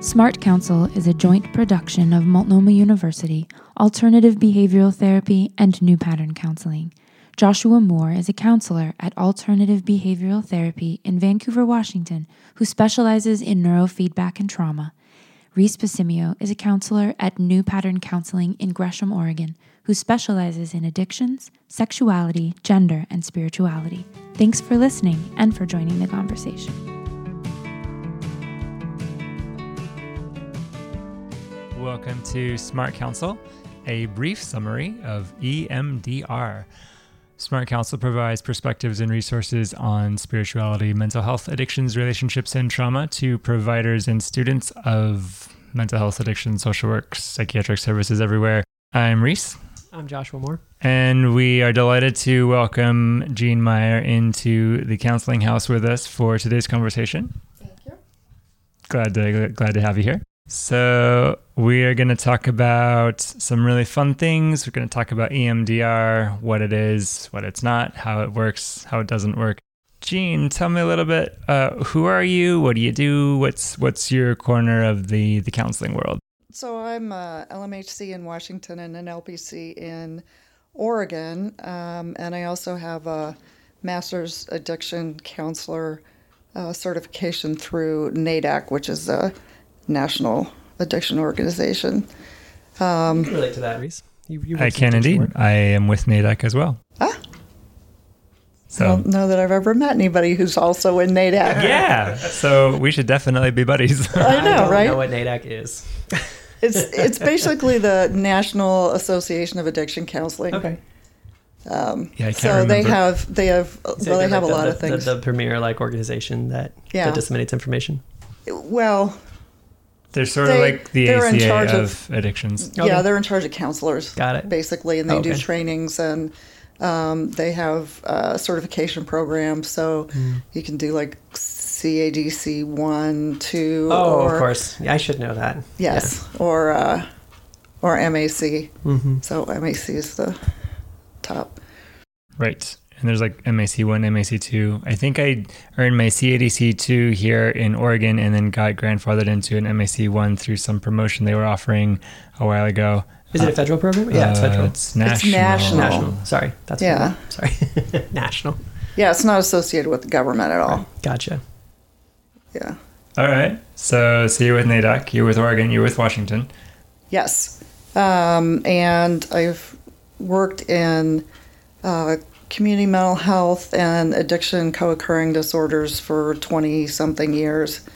Smart Counsel is a joint production of Multnomah University, Alternative Behavioral Therapy, and New Pattern Counseling. Joshua Moore is a counselor at Alternative Behavioral Therapy in Vancouver, Washington, who specializes in neurofeedback and trauma. Reese Pasimio is a counselor at New Pattern Counseling in Gresham, Oregon, who specializes in addictions, sexuality, gender, and spirituality. Thanks for listening and for joining the conversation. Welcome to Smart Counsel, a brief summary of EMDR. Smart Counsel provides perspectives and resources on spirituality, mental health, addictions, relationships, and trauma to providers and students of mental health, addiction, social work, psychiatric services everywhere. I'm Reese. I'm Joshua Moore. And we are delighted to welcome Jean Meyer into the counseling house with us for today's conversation. Thank you. Glad to glad to have you here. So, we are going to talk about some really fun things. We're going to talk about EMDR, what it is, what it's not, how it works, how it doesn't work. Jean, tell me a little bit. Uh, who are you? What do you do? What's what's your corner of the the counseling world? So I'm a LMHC in Washington and an LPC in Oregon, um, and I also have a master's addiction counselor uh, certification through NAADAC, which is a national addiction organization. Um, you relate to that, Reese. You, you I can indeed. Work. I am with NAADAC as well. Ah. So. I don't know that I've ever met anybody who's also in NAADAC. Yeah, so we should definitely be buddies. I know, I right? know what NAADAC is. it's it's basically the National Association of Addiction Counseling. Okay. Um, yeah, I can't so remember. they have they have well they have like a lot the, of things. The, the premier like organization that, yeah. that disseminates information. Well, they're sort they, of like the ACA in charge of, of addictions. Yeah, okay. they're in charge of counselors. Got it. Basically, and they oh, okay. do trainings and um, they have a certification program. So mm. you can do like CADC one, two. Oh, or, of course. Yeah, I should know that. Yes, yeah. or uh, or MAC. Mm-hmm. So MAC is the top. Right and there's like MAC1, MAC2. I think I earned my CADC2 here in Oregon and then got grandfathered into an MAC1 through some promotion they were offering a while ago. Is it a federal program? Yeah, it's federal. Uh, it's national. It's national. national. Sorry, that's yeah. Sorry, national. Yeah, it's not associated with the government at all. Right. Gotcha. Yeah. All right. So, so you're with NAADAC, you're with Oregon, you're with Washington. Yes, um, and I've worked in uh, community mental health and addiction co occurring disorders for 20 something years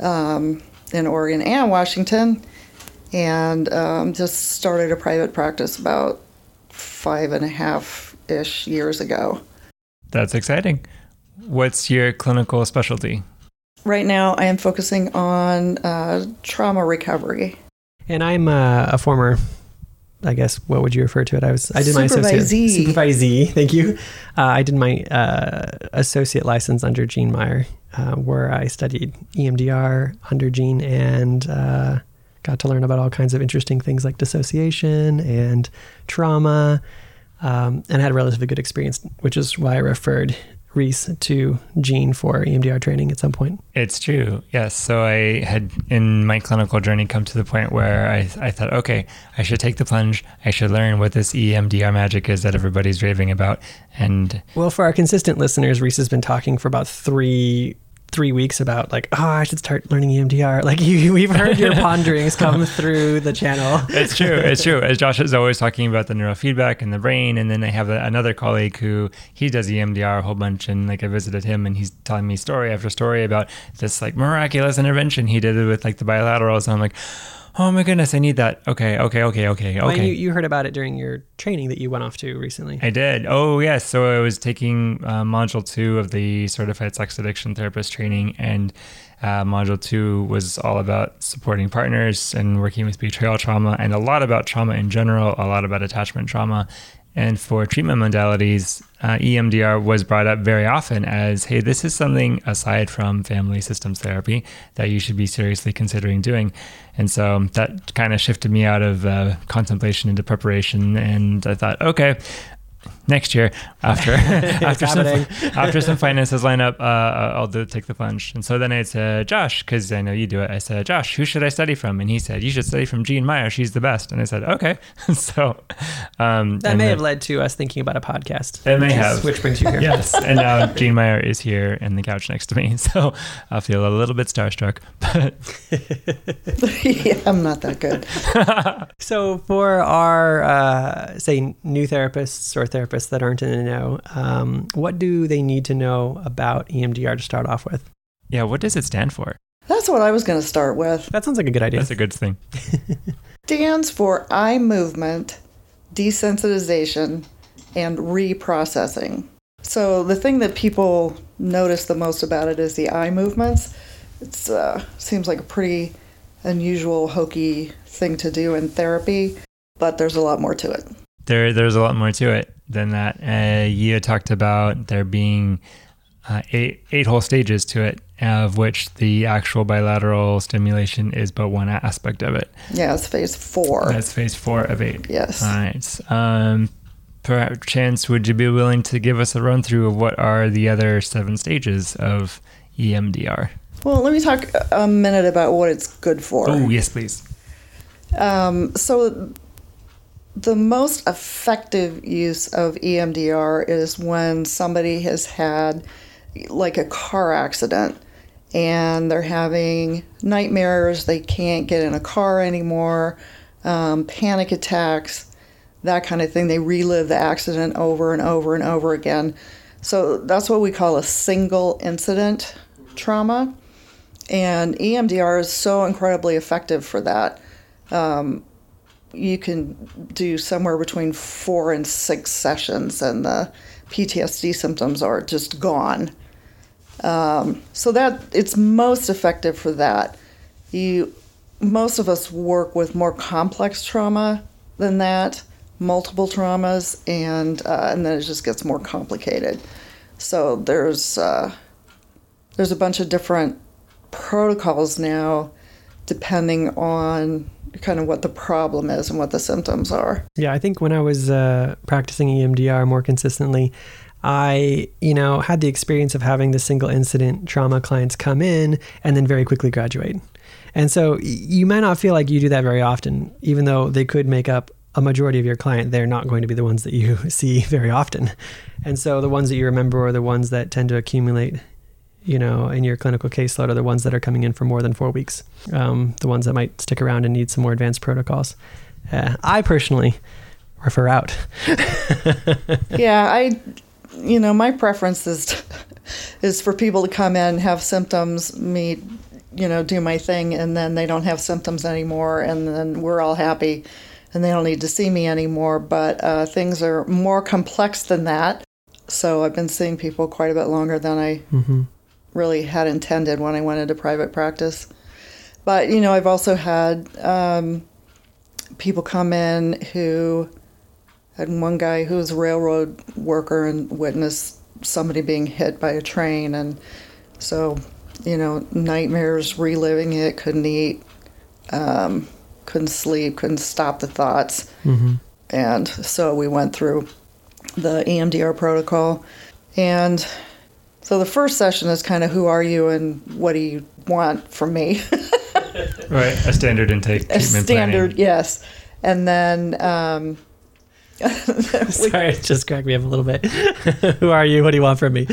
um, in Oregon and Washington, and um, just started a private practice about five and a half ish years ago. That's exciting. What's your clinical specialty? Right now, I am focusing on uh, trauma recovery. And I'm uh, a former I guess what would you refer to it? I was I did my associate supervisee. Thank you. Uh, I did my uh, associate license under Jean Meyer, uh, where I studied EMDR under Jean and uh, got to learn about all kinds of interesting things like dissociation and trauma, um, and had a relatively good experience, which is why I referred Reese to Jean for EMDR training at some point. It's true. Yes. So I had in my clinical journey come to the point where I, I thought, okay, I should take the plunge. I should learn what this EMDR magic is that everybody's raving about. And well, for our consistent listeners, Reese has been talking for about three three weeks about like, oh, I should start learning EMDR. Like you, we've heard your ponderings come through the channel. It's true. It's true. As Josh is always talking about the neurofeedback and the brain, and then I have another colleague who he does EMDR a whole bunch, and like I visited him, and he's telling me story after story about this like miraculous intervention he did with like the bilaterals, and I'm like oh my goodness, I need that. Okay, okay, okay, okay, okay. Well, you, you, heard about it during your training that you went off to recently. I did. Oh yes. So I was taking uh, module two of the certified sex addiction therapist training, and uh, module two was all about supporting partners and working with betrayal trauma, and a lot about trauma in general, a lot about attachment trauma, and for treatment modalities, uh, EMDR was brought up very often as, hey, this is something aside from family systems therapy that you should be seriously considering doing. And so that kind of shifted me out of uh, contemplation into preparation. And I thought, okay, next year after after some after some finances line up, uh, I'll do, take the plunge. And so then I said, Josh, because I know you do it. I said, Josh, who should I study from? And he said, you should study from Jean Meyer. She's the best. And I said, okay. so um, that may have led to us thinking about a podcast. It may have, which brings you here. yes. And now Jean Meyer is here in the couch next to me, so I feel a little bit starstruck. But yeah, I'm not that good. so for our uh, say new therapists or therapists that aren't in the know, um, what do they need to know about EMDR to start off with? Yeah, what does it stand for? That's what I was going to start with. That sounds like a good idea. That's a good thing. Stands for eye movement, desensitization, and reprocessing. So the thing that people notice the most about it is the eye movements. It uh, seems like a pretty unusual, hokey thing to do in therapy, but there's a lot more to it. There, there's a lot more to it than that. Uh, you talked about there being uh, eight eight whole stages to it, of which the actual bilateral stimulation is but one aspect of it. Yeah, it's phase four. That's phase four of eight. Yes. All right. Um, perchance, would you be willing to give us a run through of what are the other seven stages of EMDR? Well, let me talk a minute about what it's good for. Oh, yes, please. Um, so, the most effective use of EMDR is when somebody has had like a car accident and they're having nightmares, they can't get in a car anymore, um, panic attacks, that kind of thing. They relive the accident over and over and over again. So that's what we call a single incident trauma. And EMDR is so incredibly effective for that. Um, you can do somewhere between four and six sessions, and the PTSD symptoms are just gone. Um, so that it's most effective for that. You, most of us work with more complex trauma than that multiple traumas, and uh, and then it just gets more complicated. So there's uh, there's a bunch of different protocols now, depending on kind of what the problem is and what the symptoms are. Yeah, I think when I was uh, practicing EMDR more consistently, I, you know, had the experience of having the single incident trauma clients come in and then very quickly graduate. And so you might not feel like you do that very often, even though they could make up a majority of your client, they're not going to be the ones that you see very often. And so the ones that you remember are the ones that tend to accumulate, you know, in your clinical caseload are the ones that are coming in for more than four weeks. Um, the ones that might stick around and need some more advanced protocols. Uh, I personally refer out. yeah, I, you know, my preference is, is for people to come in, have symptoms, me, you know, do my thing, and then they don't have symptoms anymore, and then we're all happy and they don't need to see me anymore. But uh, things are more complex than that. So I've been seeing people quite a bit longer than I mm-hmm. Really had intended when I went into private practice. But, you know, I've also had um, people come in who had one guy who was a railroad worker and witnessed somebody being hit by a train. And so, you know, nightmares, reliving it, couldn't eat. Um, couldn't sleep, couldn't stop the thoughts. Mm-hmm. And so we went through the EMDR protocol. And so the first session is kind of who are you and what do you want from me? right, a standard intake A standard, planning. yes. And then. Um, Sorry, it just cracked me up a little bit. who are you? What do you want from me?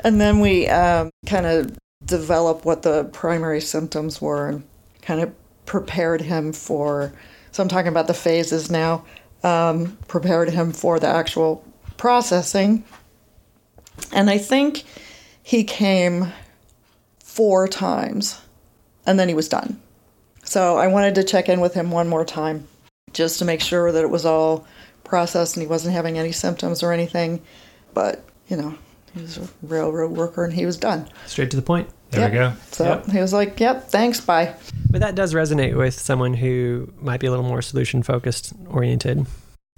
and then we um, kind of develop what the primary symptoms were and kind of prepared him for. So I'm talking about the phases now. Um, prepared him for the actual processing. And I think he came four times and then he was done. So I wanted to check in with him one more time just to make sure that it was all processed and he wasn't having any symptoms or anything. But, you know, he was a railroad worker and he was done. Straight to the point. There yep. we go. So yep. he was like, "Yep, thanks, bye." But that does resonate with someone who might be a little more solution focused oriented.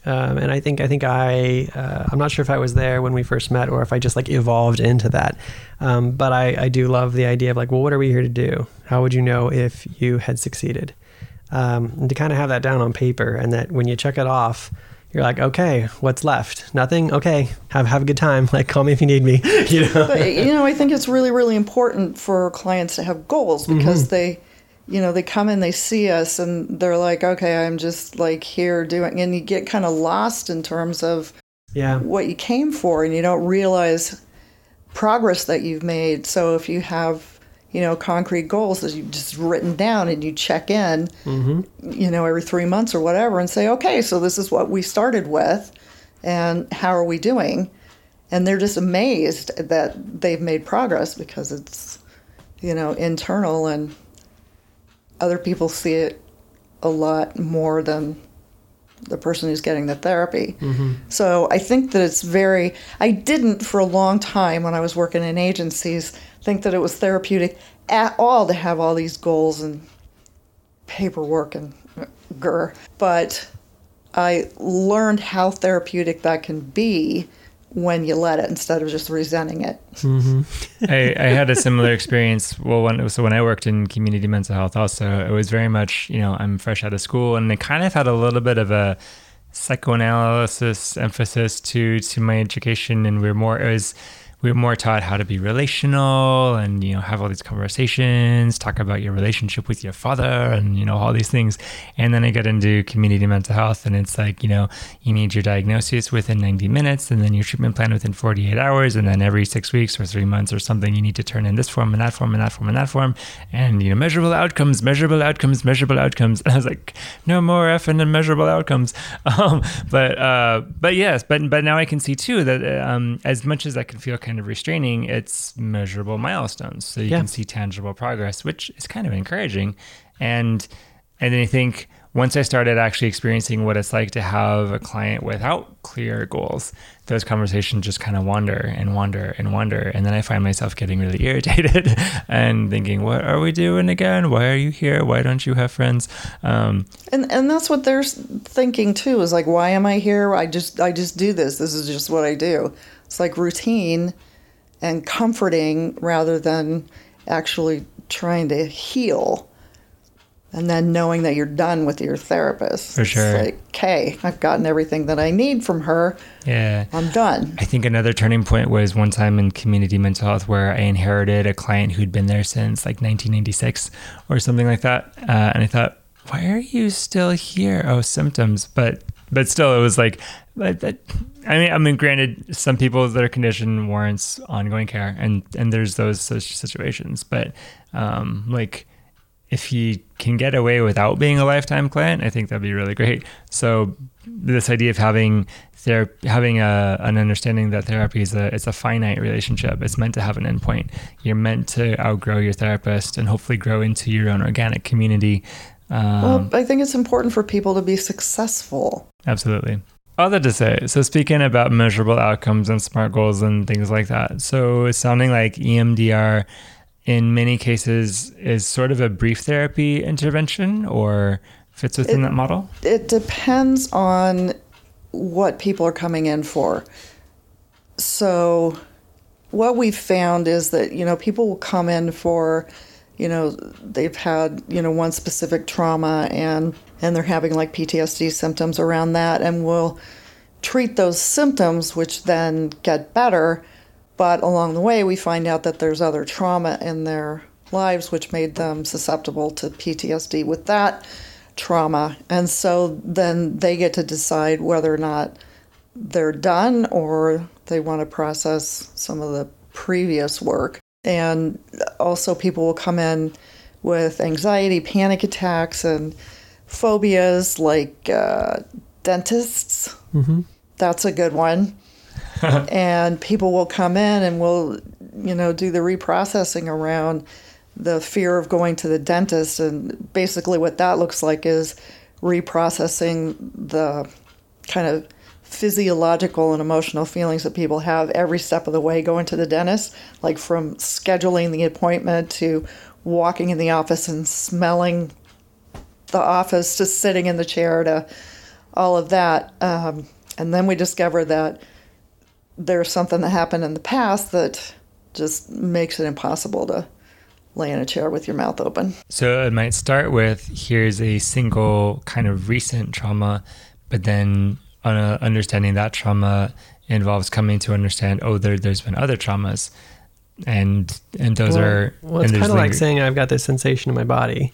Um, and I think I think I uh, I'm not sure if I was there when we first met or if I just like evolved into that. Um, but I, I do love the idea of like, well, what are we here to do? How would you know if you had succeeded? Um, and to kind of have that down on paper, and that when you check it off, you're like, okay, what's left? Nothing. Okay, have have a good time. Like, call me if you need me. you know. But, you know, I think it's really really important for clients to have goals because mm-hmm. they, you know, they come in, they see us, and they're like, okay, I'm just like here doing, and you get kind of lost in terms of yeah what you came for, and you don't realize progress that you've made. So if you have you know, concrete goals that you've just written down and you check in, mm-hmm. you know, every three months or whatever and say, okay, so this is what we started with and how are we doing? And they're just amazed that they've made progress because it's, you know, internal and other people see it a lot more than the person who's getting the therapy. Mm-hmm. So I think that it's very, I didn't for a long time when I was working in agencies think that it was therapeutic at all to have all these goals and paperwork and grr. But I learned how therapeutic that can be when you let it instead of just resenting it. Mm-hmm. I, I, had a similar experience. Well, when so when I worked in community mental health, also it was very much you know I'm fresh out of school, and it kind of had a little bit of a psychoanalysis emphasis to to my education, and we we're more it was we were more taught how to be relational and you know have all these conversations talk about your relationship with your father and you know all these things. And then i get into community mental health and it's like you know you need your diagnosis within 90 minutes and then your treatment plan within 48 hours and then every six weeks or three months or something you need to turn in this form and that form and that form and that form. And you know measurable outcomes measurable outcomes measurable outcomes. And i was like no more effing and measurable outcomes. Um, but uh, but yes but but now i can see too that um, as much as i can feel kind of restraining, it's measurable milestones. So you yeah. can see tangible progress, which is kind of encouraging. And and then I think once I started actually experiencing what it's like to have a client without clear goals, those conversations just kind of wander and wander and wander. And then I find myself getting really irritated and thinking, what are we doing again? Why are you here? Why don't you have friends? Um, and, and that's what they're thinking too is like, why am I here? I just, I just do this. This is just what I do. It's like routine and comforting rather than actually trying to heal. And then knowing that you're done with your therapist. For sure. It's like, okay, I've gotten everything that I need from her. Yeah. I'm done. I think another turning point was one time in community mental health where I inherited a client who'd been there since like 1996 or something like that. Uh, and I thought, why are you still here? Oh, symptoms. But but still, it was like, I mean, I mean, granted, some people their condition warrants ongoing care, and and there's those such situations. But um, like, if he can get away without being a lifetime client, I think that'd be really great. So this idea of having there having a, an understanding that therapy is a it's a finite relationship. It's meant to have an endpoint. You're meant to outgrow your therapist and hopefully grow into your own organic community um, well, I think it's important for people to be successful. Absolutely. That to say, so speaking about measurable outcomes and SMART goals and things like that, so it's sounding like EMDR in many cases is sort of a brief therapy intervention or fits within it, that model? It depends on what people are coming in for. So, what we've found is that, you know, people will come in for you know they've had you know one specific trauma and and they're having like PTSD symptoms around that and we'll treat those symptoms which then get better but along the way we find out that there's other trauma in their lives which made them susceptible to PTSD with that trauma. And so then they get to decide whether or not they're done or they want to process some of the previous work. And also, people will come in with anxiety, panic attacks, and phobias like uh, dentists. Mm-hmm. That's a good one. and people will come in and we'll, you know, do the reprocessing around the fear of going to the dentist. And basically, what that looks like is reprocessing the kind of physiological and emotional feelings that people have every step of the way going to the dentist, like from scheduling the appointment to walking in the office and smelling the office just sitting in the chair to all of that. Um, and then we discover that there's something that happened in the past that just makes it impossible to lay in a chair with your mouth open. So it might start with here's a single kind of recent trauma, but then uh, understanding that trauma involves coming to understand, oh, there, there's been other traumas. And and those well, are well, it's kind of like saying I've got this sensation in my body,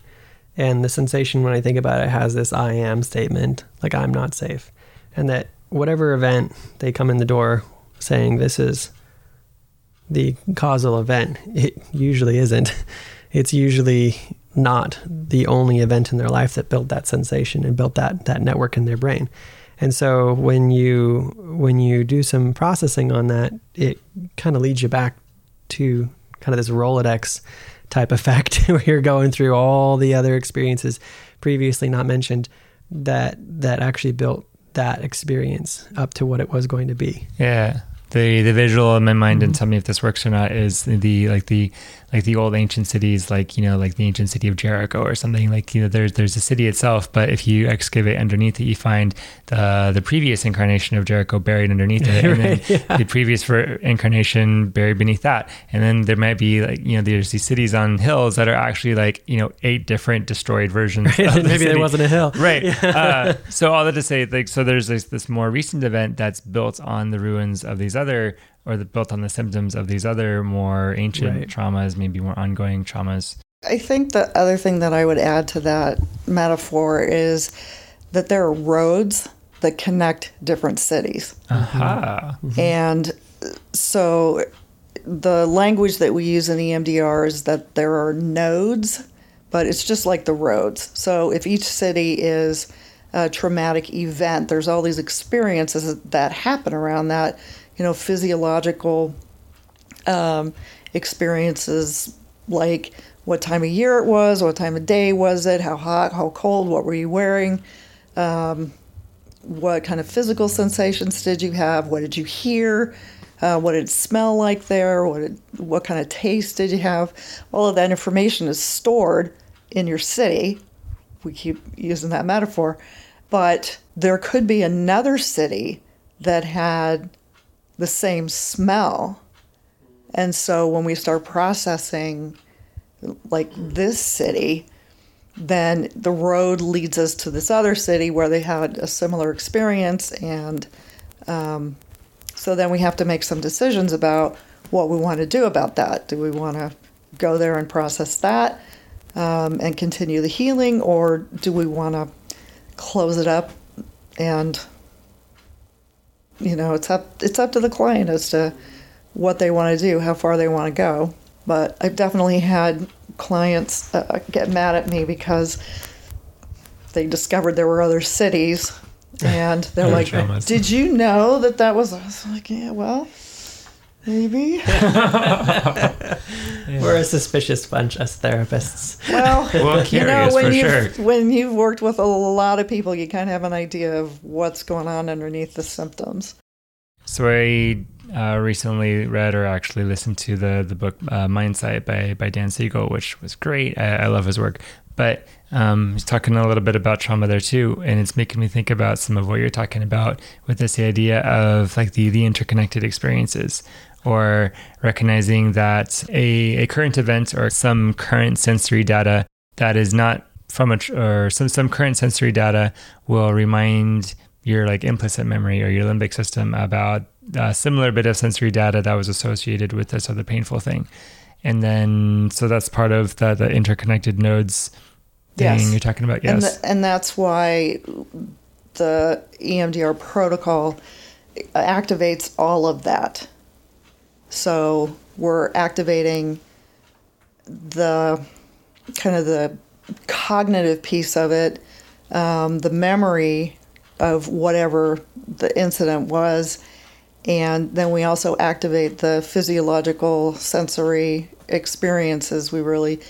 and the sensation when I think about it has this I am statement, like I'm not safe, and that whatever event they come in the door saying this is the causal event, it usually isn't. It's usually not the only event in their life that built that sensation and built that that network in their brain. And so when you when you do some processing on that, it kind of leads you back to kind of this Rolodex type effect where you're going through all the other experiences previously not mentioned that that actually built that experience up to what it was going to be. Yeah. The the visual in my mind mm-hmm. and tell me if this works or not is the like the like the old ancient cities, like you know, like the ancient city of Jericho or something. Like you know, there's there's a city itself, but if you excavate underneath it, you find the the previous incarnation of Jericho buried underneath it, and right, then yeah. the previous for incarnation buried beneath that. And then there might be like you know, there's these cities on hills that are actually like you know eight different destroyed versions. Right, the maybe city. there wasn't a hill, right? Yeah. Uh, so all that to say, like, so there's this, this more recent event that's built on the ruins of these other or the, built on the symptoms of these other more ancient right. traumas, maybe more ongoing traumas. I think the other thing that I would add to that metaphor is that there are roads that connect different cities. Uh-huh. Mm-hmm. And so the language that we use in EMDR is that there are nodes, but it's just like the roads. So if each city is a traumatic event, there's all these experiences that happen around that you know, physiological um, experiences like what time of year it was, what time of day was it, how hot, how cold, what were you wearing, um, what kind of physical sensations did you have, what did you hear, uh, what did it smell like there, what did, what kind of taste did you have. All of that information is stored in your city. We keep using that metaphor, but there could be another city that had the same smell. And so when we start processing like this city, then the road leads us to this other city where they had a similar experience. And um, so then we have to make some decisions about what we want to do about that. Do we want to go there and process that um, and continue the healing, or do we want to close it up and you know, it's up it's up to the client as to what they want to do, how far they want to go. But I've definitely had clients uh, get mad at me because they discovered there were other cities, and they're like, "Did you know that that was?" I was like, "Yeah, well." Maybe. yeah. We're a suspicious bunch as therapists. Well, well you know, when you've, sure. when you've worked with a lot of people, you kind of have an idea of what's going on underneath the symptoms. So I uh, recently read or actually listened to the the book uh, Mindsight by by Dan Siegel, which was great. I, I love his work, but um, he's talking a little bit about trauma there too, and it's making me think about some of what you're talking about with this idea of like the the interconnected experiences or recognizing that a, a current event or some current sensory data that is not from a or some some current sensory data will remind your like implicit memory or your limbic system about a similar bit of sensory data that was associated with this other painful thing. And then so that's part of the, the interconnected nodes thing yes. you're talking about yes. and, the, and that's why the emdr protocol activates all of that so we're activating the kind of the cognitive piece of it, um, the memory of whatever the incident was, and then we also activate the physiological sensory experiences. We really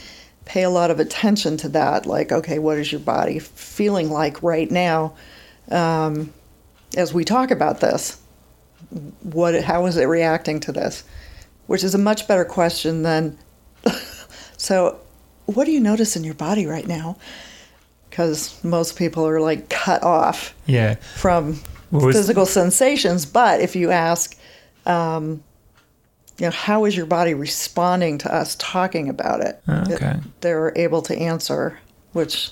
pay a lot of attention to that. Like, okay, what is your body feeling like right now um, as we talk about this? What how is it reacting to this? Which is a much better question than so what do you notice in your body right now? Because most people are like cut off yeah. from was, physical sensations but if you ask um, you know how is your body responding to us talking about it? Oh, okay. they're able to answer which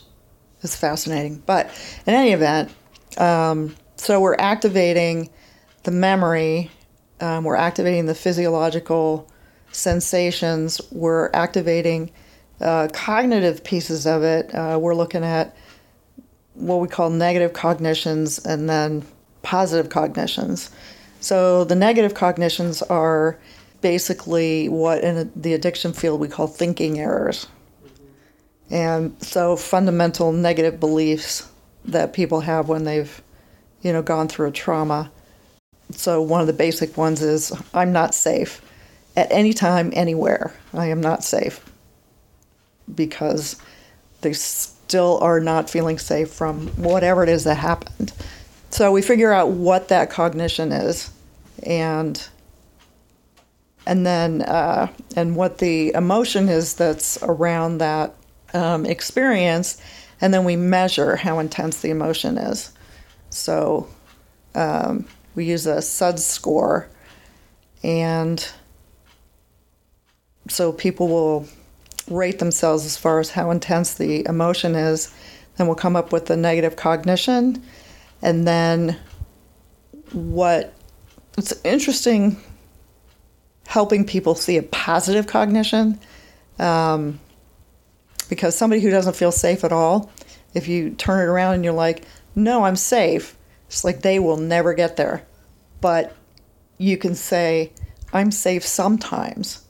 is fascinating. But in any event um, so we're activating the memory, um, we're activating the physiological sensations, we're activating uh, cognitive pieces of it. Uh, we're looking at what we call negative cognitions and then positive cognitions. So the negative cognitions are basically what in the addiction field we call thinking errors. And so fundamental negative beliefs that people have when they've, you know, gone through a trauma. So one of the basic ones is I'm not safe at any time anywhere. I am not safe because they still are not feeling safe from whatever it is that happened. So we figure out what that cognition is and and then uh, and what the emotion is that's around that um, experience, and then we measure how intense the emotion is. So um, we use a SUDS score, and so people will rate themselves as far as how intense the emotion is. Then we'll come up with the negative cognition, and then what it's interesting helping people see a positive cognition um, because somebody who doesn't feel safe at all if you turn it around and you're like no i'm safe it's like they will never get there but you can say i'm safe sometimes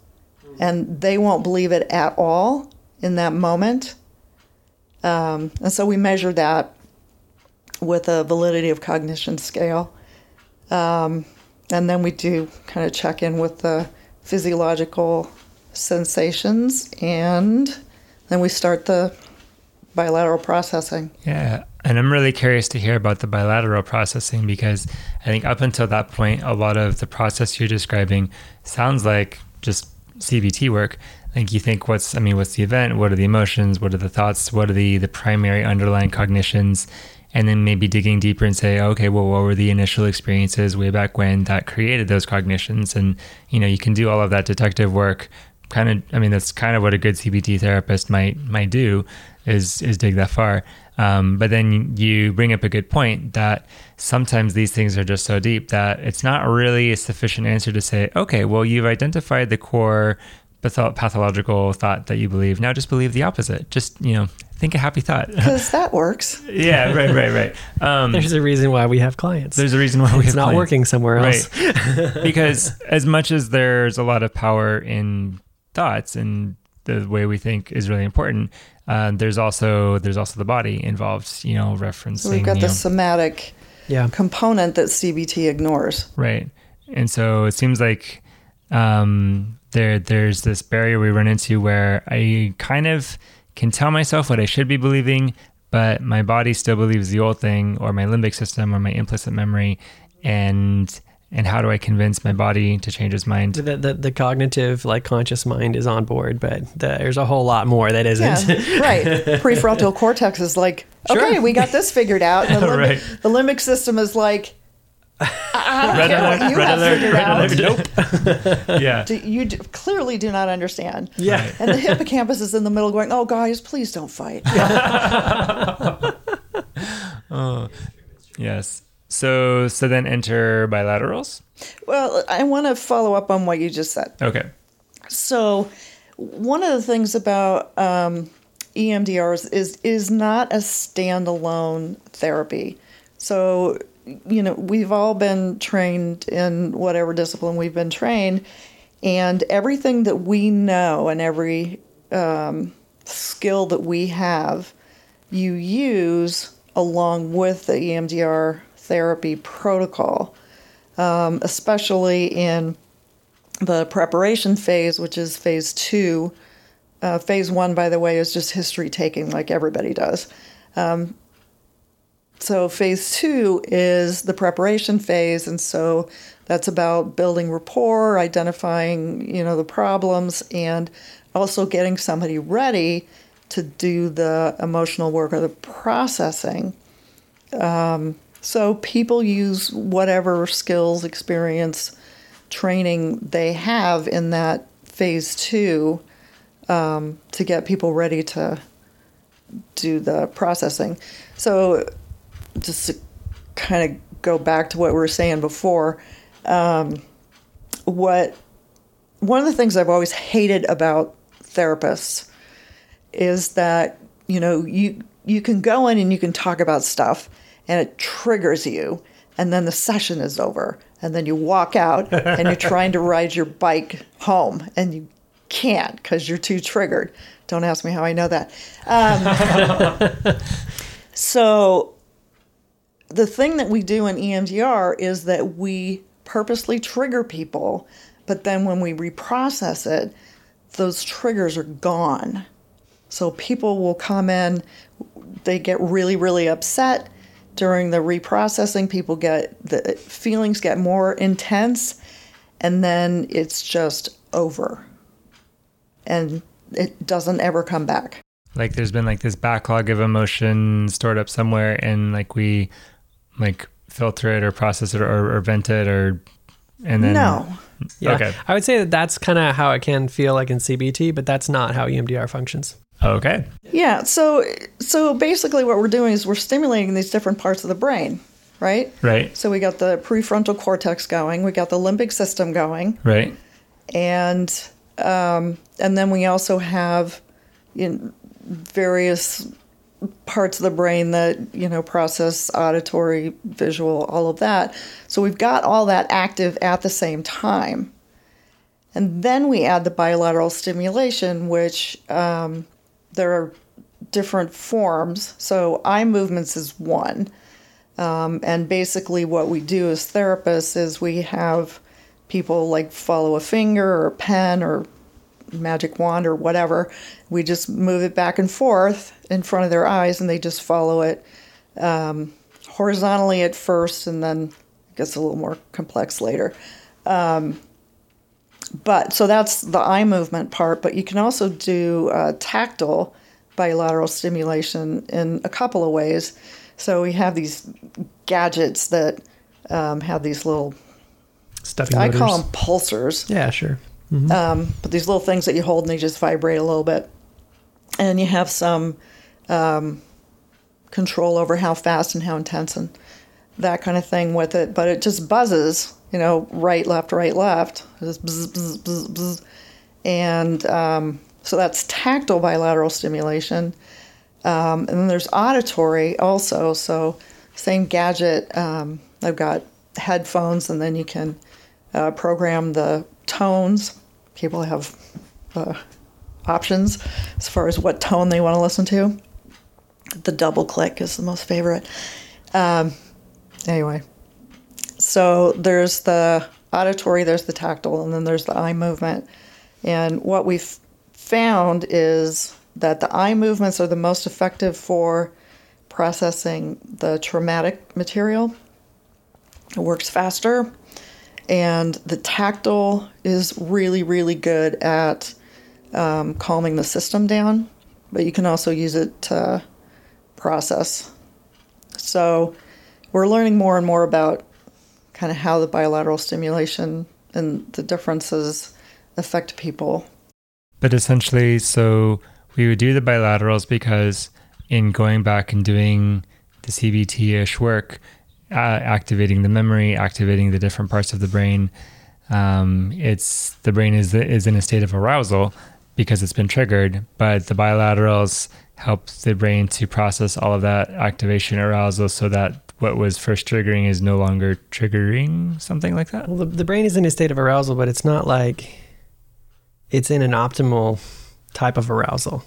and they won't believe it at all in that moment um, and so we measure that with a validity of cognition scale um, and then we do kind of check in with the physiological sensations and then we start the bilateral processing. Yeah. And I'm really curious to hear about the bilateral processing because I think up until that point, a lot of the process you're describing sounds like just CBT work. Like you think, what's I mean, what's the event? What are the emotions? What are the thoughts? What are the the primary underlying cognitions? and then maybe digging deeper and say, okay, well, what were the initial experiences way back when that created those cognitions? And, you know, you can do all of that detective work. Kind of, I mean, that's kind of what a good CBT therapist might might do, is is dig that far. Um, but then you bring up a good point that sometimes these things are just so deep that it's not really a sufficient answer to say, okay, well, you've identified the core pathological thought that you believe. Now just believe the opposite. Just, you know, think a happy thought. Because that works. yeah, right, right, right. Um, there's a reason why we have clients. There's a reason why we have it's have not clients. working somewhere else. Right. because as much as there's a lot of power in thoughts and the way we think is really important, uh, there's also there's also the body involved. You know, referencing. So we've got the know, somatic yeah. component that CBT ignores. Right, and so it seems like um, there there's this barrier we run into where I kind of can tell myself what I should be believing, but my body still believes the old thing, or my limbic system, or my implicit memory, and and how do I convince my body to change its mind? The, the, the cognitive, like conscious mind is on board, but the, there's a whole lot more that isn't. Yeah, right. Prefrontal cortex is like, okay, we got this figured out. The, limbic, right. the limbic system is like, I don't red care alert, what you have alert, figured out. Nope. yeah. Do, you do, clearly do not understand. Yeah. And the hippocampus is in the middle going, oh, guys, please don't fight. oh, yes. So, so then enter bilaterals? Well, I want to follow up on what you just said. Okay. So, one of the things about um, EMDRs is is not a standalone therapy. So you know, we've all been trained in whatever discipline we've been trained, and everything that we know and every um, skill that we have, you use along with the EMDR therapy protocol, um, especially in the preparation phase, which is phase two. Uh, phase one, by the way, is just history taking, like everybody does. Um, so phase two is the preparation phase, and so that's about building rapport, identifying you know the problems, and also getting somebody ready to do the emotional work or the processing. Um, so people use whatever skills, experience, training they have in that phase two um, to get people ready to do the processing. So just to kind of go back to what we were saying before. Um, what one of the things I've always hated about therapists is that you know you you can go in and you can talk about stuff and it triggers you and then the session is over and then you walk out and you're trying to ride your bike home and you can't because you're too triggered. Don't ask me how i know that. Um, so the thing that we do in emdr is that we purposely trigger people but then when we reprocess it those triggers are gone. So people will come in, they get really, really upset during the reprocessing. People get the feelings get more intense, and then it's just over. And it doesn't ever come back. Like there's been like this backlog of emotion stored up somewhere, and like we like filter it or process it or, or vent it or and then no yeah. okay i would say that that's kind of how it can feel like in cbt but that's not how emdr functions Okay. Yeah. So so basically, what we're doing is we're stimulating these different parts of the brain, right? Right. So we got the prefrontal cortex going. We got the limbic system going. Right. And um, and then we also have you know, various parts of the brain that you know process auditory, visual, all of that. So we've got all that active at the same time. And then we add the bilateral stimulation, which um, there are different forms. So eye movements is one. Um, and basically, what we do as therapists is we have people like follow a finger or a pen or magic wand or whatever. We just move it back and forth in front of their eyes and they just follow it um, horizontally at first and then it gets a little more complex later. Um, but so that's the eye movement part, but you can also do uh, tactile bilateral stimulation in a couple of ways. So we have these gadgets that um, have these little stuffy. I call them pulsers. Yeah, sure. Mm-hmm. Um, but these little things that you hold and they just vibrate a little bit, and you have some um, control over how fast and how intense and that kind of thing with it. But it just buzzes you know, right, left, right, left. Bzz, bzz, bzz, bzz. And um, so that's tactile bilateral stimulation. Um, and then there's auditory also. So, same gadget. Um, I've got headphones, and then you can uh, program the tones. People have uh, options as far as what tone they want to listen to. The double click is the most favorite. Um, anyway, so there's the auditory, there's the tactile, and then there's the eye movement. And what we've found is that the eye movements are the most effective for processing the traumatic material. It works faster. And the tactile is really, really good at um, calming the system down, but you can also use it to process. So we're learning more and more about kind of how the bilateral stimulation and the differences affect people. But essentially, so we would do the bilaterals because in going back and doing the CBT ish work, uh, activating the memory, activating the different parts of the brain, um, it's the brain is is in a state of arousal because it's been triggered. But the bilaterals help the brain to process all of that activation arousal so that what was first triggering is no longer triggering something like that? Well, the, the brain is in a state of arousal, but it's not like it's in an optimal type of arousal.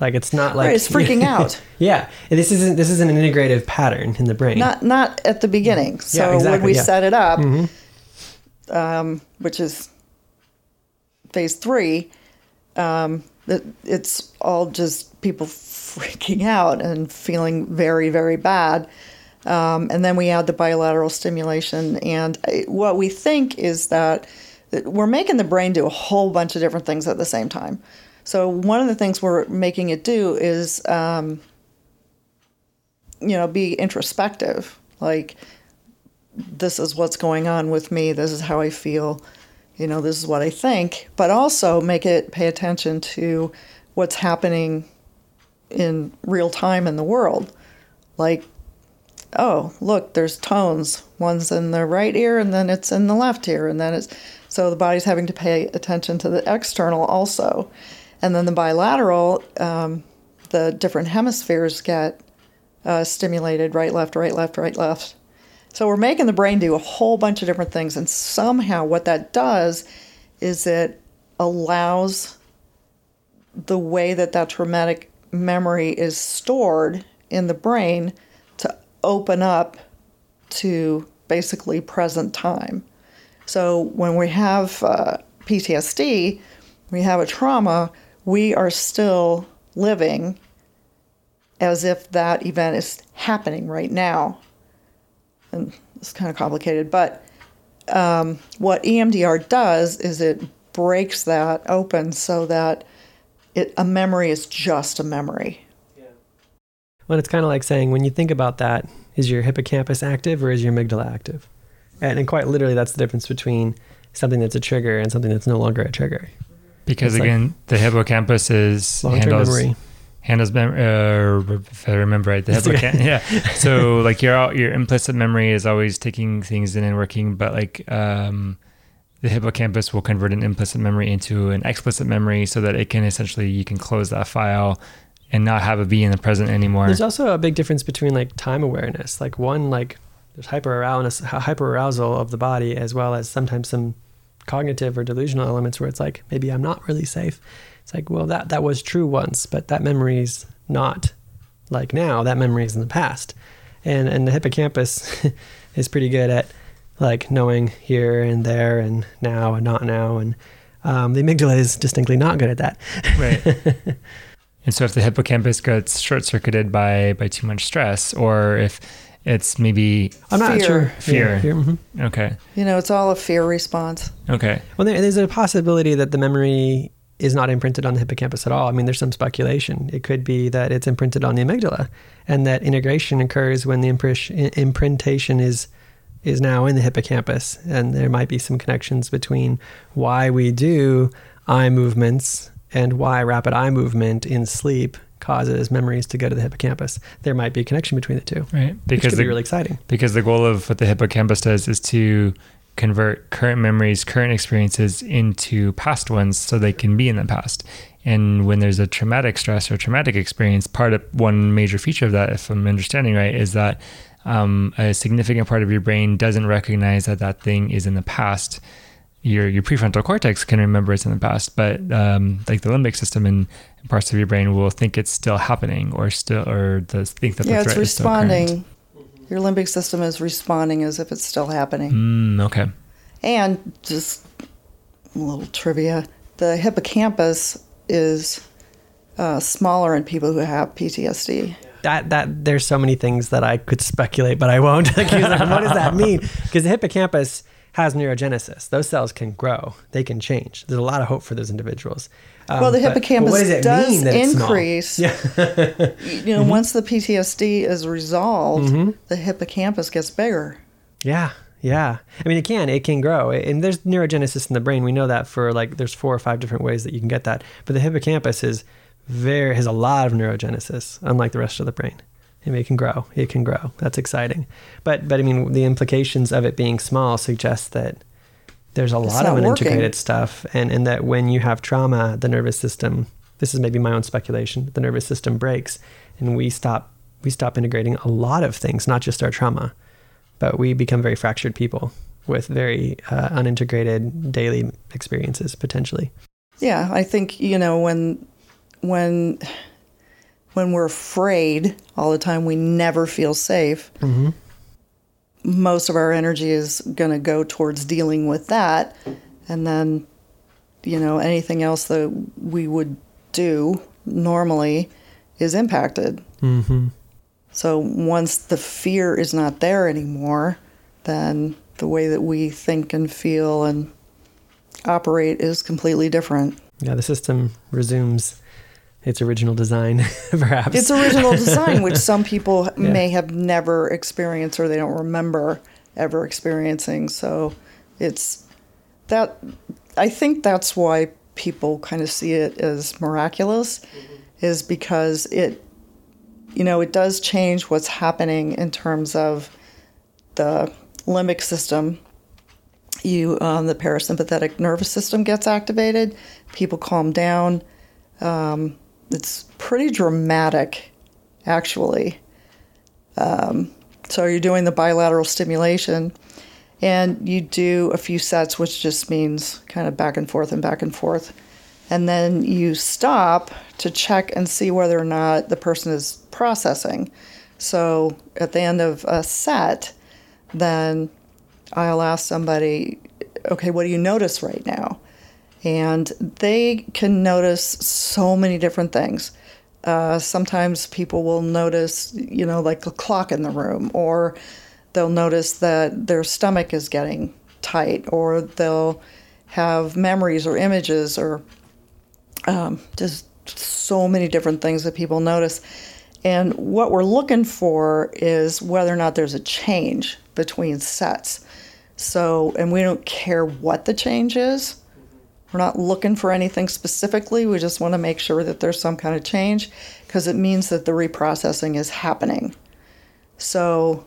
Like it's not like right, it's freaking out. yeah, this isn't this isn't an integrative pattern in the brain. Not not at the beginning. So yeah, exactly, when we yeah. set it up, mm-hmm. um, which is phase three, um, it, it's all just people freaking out and feeling very very bad um, and then we add the bilateral stimulation. And what we think is that we're making the brain do a whole bunch of different things at the same time. So one of the things we're making it do is, um, you know, be introspective. Like, this is what's going on with me. This is how I feel. You know, this is what I think. But also make it pay attention to what's happening in real time in the world. Like oh, look, there's tones. One's in the right ear and then it's in the left ear. And then it's, so the body's having to pay attention to the external also. And then the bilateral, um, the different hemispheres get uh, stimulated right, left, right, left, right, left. So we're making the brain do a whole bunch of different things. And somehow what that does is it allows the way that that traumatic memory is stored in the brain open up to basically present time. So when we have uh, PTSD, we have a trauma, we are still living as if that event is happening right now. And it's kind of complicated, but um, what EMDR does is it breaks that open so that it, a memory is just a memory. Well, it's kind of like saying when you think about that, is your hippocampus active or is your amygdala active? And, and quite literally, that's the difference between something that's a trigger and something that's no longer a trigger. Because it's again, like the hippocampus is handles memory. handles memory. uh, if I remember right, the hippocampus. yeah. So like your your implicit memory is always taking things in and working, but like um, the hippocampus will convert an implicit memory into an explicit memory so that it can essentially you can close that file and not have it be in the present anymore. There's also a big difference between like time awareness. Like one like there's hyper arousal hyper arousal of the body as well as sometimes some cognitive or delusional elements where it's like maybe I'm not really safe. It's like well that that was true once, but that memory's not like now. That memory is in the past. And and the hippocampus is pretty good at like knowing here and there and now and not now. And um, the amygdala is distinctly not good at that. Right. and so if the hippocampus gets short circuited by by too much stress, or if it's maybe I'm not fear. sure fear. Yeah, fear. Mm-hmm. Okay. You know, it's all a fear response. Okay. Well, there, there's a possibility that the memory is not imprinted on the hippocampus at all. I mean, there's some speculation. It could be that it's imprinted on the amygdala, and that integration occurs when the imprintation is is now in the hippocampus, and there might be some connections between why we do eye movements and why rapid eye movement in sleep causes memories to go to the hippocampus. There might be a connection between the two, right? Because the, be really exciting. Because the goal of what the hippocampus does is to convert current memories, current experiences into past ones, so they can be in the past. And when there's a traumatic stress or traumatic experience, part of one major feature of that, if I'm understanding right, is that um, a significant part of your brain doesn't recognize that that thing is in the past. Your your prefrontal cortex can remember it's in the past, but um, like the limbic system and parts of your brain will think it's still happening or still or the think that yeah, the threat it's responding. Is still your limbic system is responding as if it's still happening. Mm, okay. And just a little trivia: the hippocampus is uh, smaller in people who have PTSD that that there's so many things that I could speculate, but I won't. like, what does that mean? Because the hippocampus has neurogenesis. Those cells can grow. They can change. There's a lot of hope for those individuals. Um, well, the hippocampus but, but does, does increase. Yeah. you know, mm-hmm. once the PTSD is resolved, mm-hmm. the hippocampus gets bigger. Yeah. Yeah. I mean, it can, it can grow. And there's neurogenesis in the brain. We know that for like, there's four or five different ways that you can get that. But the hippocampus is very has a lot of neurogenesis, unlike the rest of the brain. I mean, it can grow. It can grow. That's exciting. But but I mean, the implications of it being small suggest that there's a it's lot of unintegrated working. stuff, and and that when you have trauma, the nervous system. This is maybe my own speculation. The nervous system breaks, and we stop we stop integrating a lot of things, not just our trauma, but we become very fractured people with very uh, unintegrated daily experiences potentially. Yeah, I think you know when when when we're afraid all the time, we never feel safe. Mm-hmm. Most of our energy is going to go towards dealing with that, and then you know anything else that we would do normally is impacted. Mm-hmm. So once the fear is not there anymore, then the way that we think and feel and operate is completely different. Yeah, the system resumes its original design, perhaps. Its original design, which some people yeah. may have never experienced or they don't remember ever experiencing. So it's that, I think that's why people kind of see it as miraculous, mm-hmm. is because it you know, it does change what's happening in terms of the limbic system. You, um, the parasympathetic nervous system gets activated. People calm down. Um, it's pretty dramatic, actually. Um, so you're doing the bilateral stimulation, and you do a few sets, which just means kind of back and forth and back and forth and then you stop to check and see whether or not the person is processing. So at the end of a set, then I'll ask somebody, okay, what do you notice right now? And they can notice so many different things. Uh, sometimes people will notice, you know, like a clock in the room, or they'll notice that their stomach is getting tight, or they'll have memories or images or um, just so many different things that people notice. And what we're looking for is whether or not there's a change between sets. So, and we don't care what the change is. We're not looking for anything specifically. We just want to make sure that there's some kind of change because it means that the reprocessing is happening. So,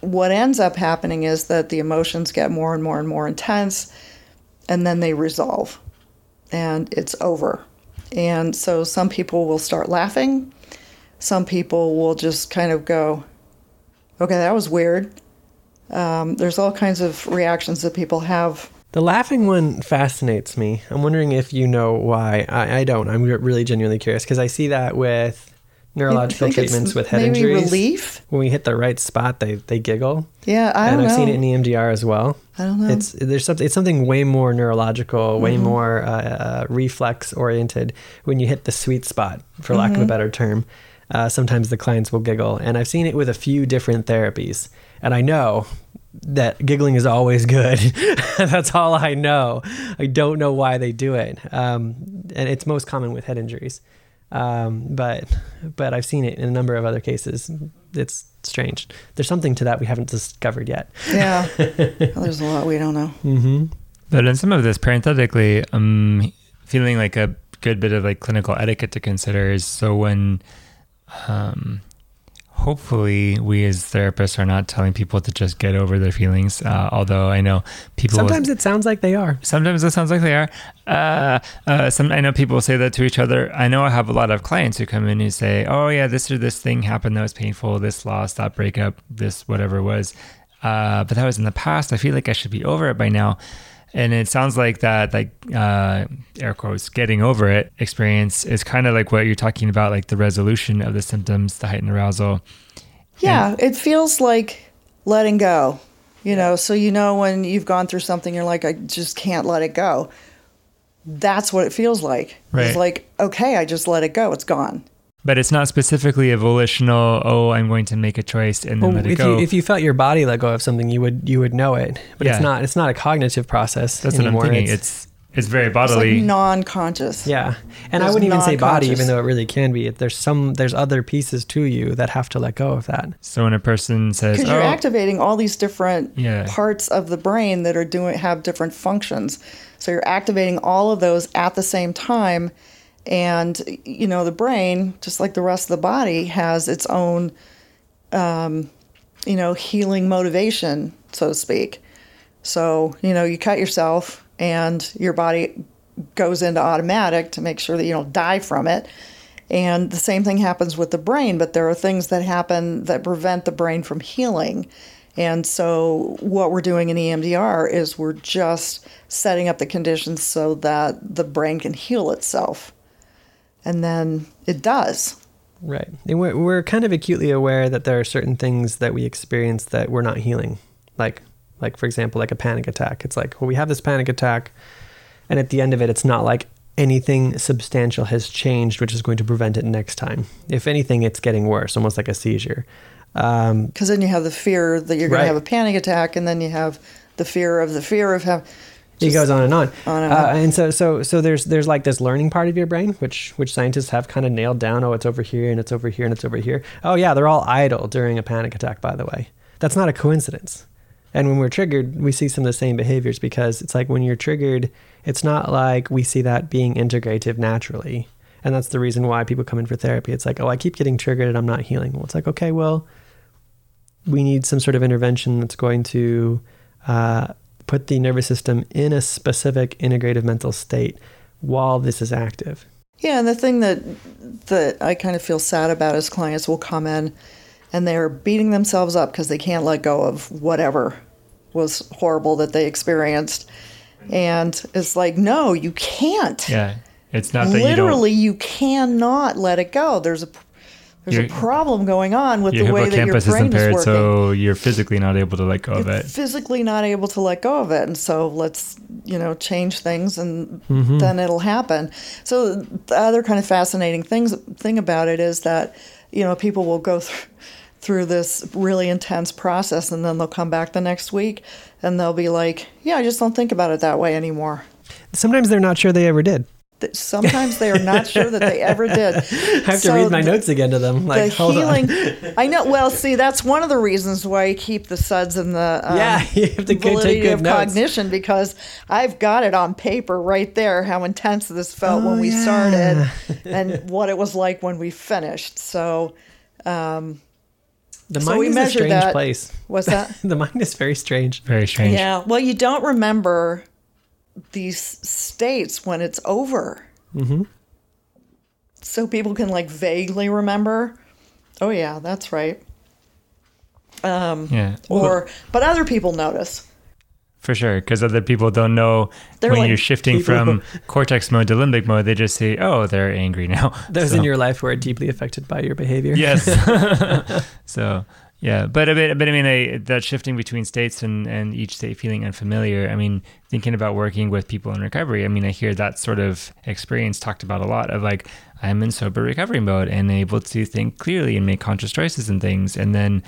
what ends up happening is that the emotions get more and more and more intense and then they resolve and it's over. And so some people will start laughing. Some people will just kind of go, okay, that was weird. Um, there's all kinds of reactions that people have. The laughing one fascinates me. I'm wondering if you know why. I, I don't. I'm really genuinely curious because I see that with neurological treatments with head maybe injuries. relief. When we hit the right spot, they they giggle. Yeah, I and don't I've know. seen it in EMDR as well. I don't know. It's there's something it's something way more neurological, way Mm-hmm. more uh, uh, reflex oriented. When you hit the sweet spot, for lack of Mm-hmm. a better term, uh, sometimes the clients will giggle, and I've seen it with a few different therapies, and I know that giggling is always good. That's all I know. I don't know why they do it, um, and it's most common with head injuries. Um, but but I've seen it in a number of other cases. It's strange. There's something to that we haven't discovered yet. yeah, Well, there's a lot we don't know. Mm-hmm. But in some of this, parenthetically, I'm feeling like a good bit of like clinical etiquette to consider is so when, um, hopefully, we as therapists are not telling people to just get over their feelings. Uh, although I know people Sometimes it sounds like they are. sometimes it sounds like they are. Uh, uh, some I know people say that to each other. I know I have a lot of clients who come in and say, "Oh yeah, this or this thing happened that was painful. This loss, that breakup, this whatever it was." Uh, but that was in the past. I feel like I should be over it by now. And it sounds like that, like uh, air quotes, getting over it experience is kind of like what you're talking about, like the resolution of the symptoms, the heightened arousal. Yeah, it feels like letting go. You know, so you know when you've gone through something, you're like, I just can't let it go. That's what it feels like. Right. It's like, okay, I just let it go. It's gone. But it's not specifically a volitional. Oh, I'm going to make a choice and then Well, let it if go. you if you felt your body let go of something, you would you would know it. But Yeah. it's not it's not a cognitive process That's anymore. what I'm thinking. It's, It's it's very It's bodily. like non-conscious. yeah, and I wouldn't even say body, even though it really can be. There's some there's other pieces to you that have to let go of that. So when a person says, Because "Oh, you're activating all these different Yeah. parts of the brain that are doing have different functions. So you're activating all of those at the same time, and you know the brain, just like the rest of the body, has its own, um, you know, healing motivation, so to speak. So you know, you cut yourself, and your body goes into automatic to make sure that you don't die from it. And the same thing happens with the brain, but there are things that happen that prevent the brain from healing. And so, what we're doing in EMDR is we're just setting up the conditions so that the brain can heal itself. And then it does. Right. And we're, we're kind of acutely aware that there are certain things that we experience that we're not healing. Like, like for example, like a panic attack. It's like, well, we have this panic attack, and at the end of it, it's not like anything substantial has changed, which is going to prevent it next time. If anything, it's getting worse, almost like a seizure. Um, Because then you have the fear that you're going Right. to have a panic attack, and then you have the fear of the fear of having. It goes on and on. on and Uh, and so, so, so there's there's like this learning part of your brain, which which scientists have kind of nailed down. Oh, it's over here, and it's over here, and it's over here. Oh, yeah, they're all idle during a panic attack. By the way, that's not a coincidence. And when we're triggered, we see some of the same behaviors because it's like when you're triggered, it's not like we see that being integrative naturally. and that's the reason why people come in for therapy. It's like, oh, I keep getting triggered and I'm not healing. Well, it's like, okay, well, we need some sort of intervention that's going to uh, put the nervous system in a specific integrative mental state while this is active. Yeah, and the thing that that I kind of feel sad about is clients will come in and they're beating themselves up because they can't let go of whatever was horrible that they experienced. And it's like, no, you can't. Yeah. It's not that literally you, you, cannot let it go. There's a there's a problem going on with the way that your brain is, impaired, is working. So you're physically not able to let go you're of it. Physically not able to let go of it, and so let's you know change things, and mm-hmm. then it'll happen. So the other kind of fascinating things thing about it is that you know people will go through through this really intense process, and then they'll come back the next week, and they'll be like, "Yeah, I just don't think about it that way anymore." Sometimes they're not sure they ever did sometimes they are not sure that they ever did. I have so to read my the, notes again to them. Like, the healing, I know. Well, see, that's one of the reasons why I keep the SUDS and the um, yeah, you have to validity of notes. cognition because I've got it on paper right there how intense this felt oh, when we yeah. started and what it was like when we finished. So. Um, the mind so is a strange that. place. What's that? the mind is very strange. Very strange. Yeah. Well, you don't remember these states when it's over. Mm-hmm. So people can like vaguely remember. Oh yeah, that's right. Um, yeah. Or but other people notice. For sure, because other people don't know they're when like, you're shifting from cortex mode to limbic mode. They just say, "Oh, they're angry now." Those so. in your life who are deeply affected by your behavior. Yes. so yeah, but a bit, but I mean, I, that shifting between states and, and each state feeling unfamiliar. I mean, thinking about working with people in recovery. I mean, I hear that sort of experience talked about a lot of like, I'm in sober recovery mode and able to think clearly and make conscious choices and things. And then,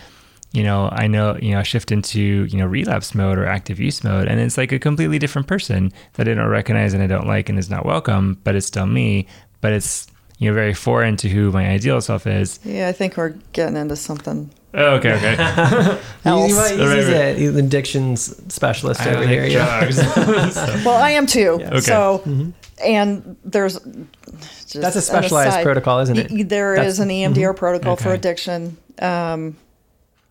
you know, I know, you know, shift into, you know, relapse mode or active use mode. And it's like a completely different person that I don't recognize and I don't like and is not welcome, but it's still me. But it's, you know, very foreign to who my ideal self is. Yeah, I think we're getting into something Oh, okay, okay. He's, he's an addiction specialist I over here. Yeah. well, I am too. Yeah. Okay. So, mm-hmm. and there's that's a specialized aside, protocol, isn't it? There that's, is an EMDR mm-hmm. protocol okay. for addiction. Um,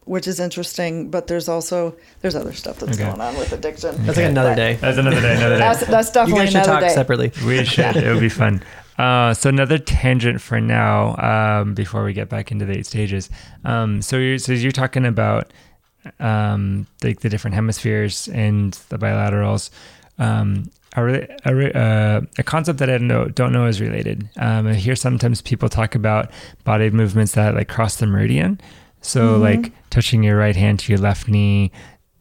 which is interesting, but there's also there's other stuff that's okay. going on with addiction. That's like another day. That's another day. Another day. That's, that's definitely you guys should another talk day. separately. We should. it would be fun. Uh, so another tangent for now, um, before we get back into the eight stages. Um, so you're so you're talking about um, like the different hemispheres and the bilaterals. Um, a, a, uh, a, concept that I know, don't know is related. Um, I hear sometimes people talk about body movements that like cross the meridian. So mm-hmm. like touching your right hand to your left knee,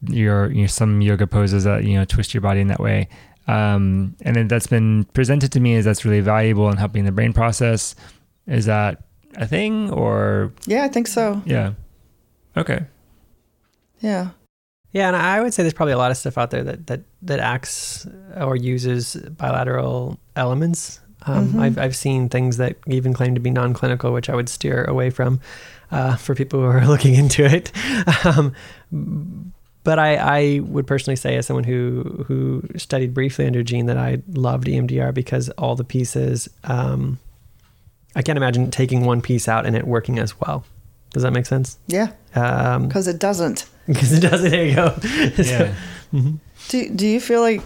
your you some yoga poses that you know twist your body in that way. Um, and that's been presented to me as that's really valuable in helping the brain process. Is that a thing or? Yeah, I think so. Yeah. Okay. Yeah. Yeah, and I would say there's probably a lot of stuff out there that that that acts or uses bilateral elements. Um, mm-hmm. I've I've seen things that even claim to be non-clinical, which I would steer away from uh, for people who are looking into it. Um, but I, I would personally say as someone who who studied briefly under Gene that I loved EMDR because all the pieces um, I can't imagine taking one piece out and it working as well. Does that make sense? Yeah. Because um, it doesn't. Because it doesn't. There you go. Yeah. mm-hmm. Do Do you feel like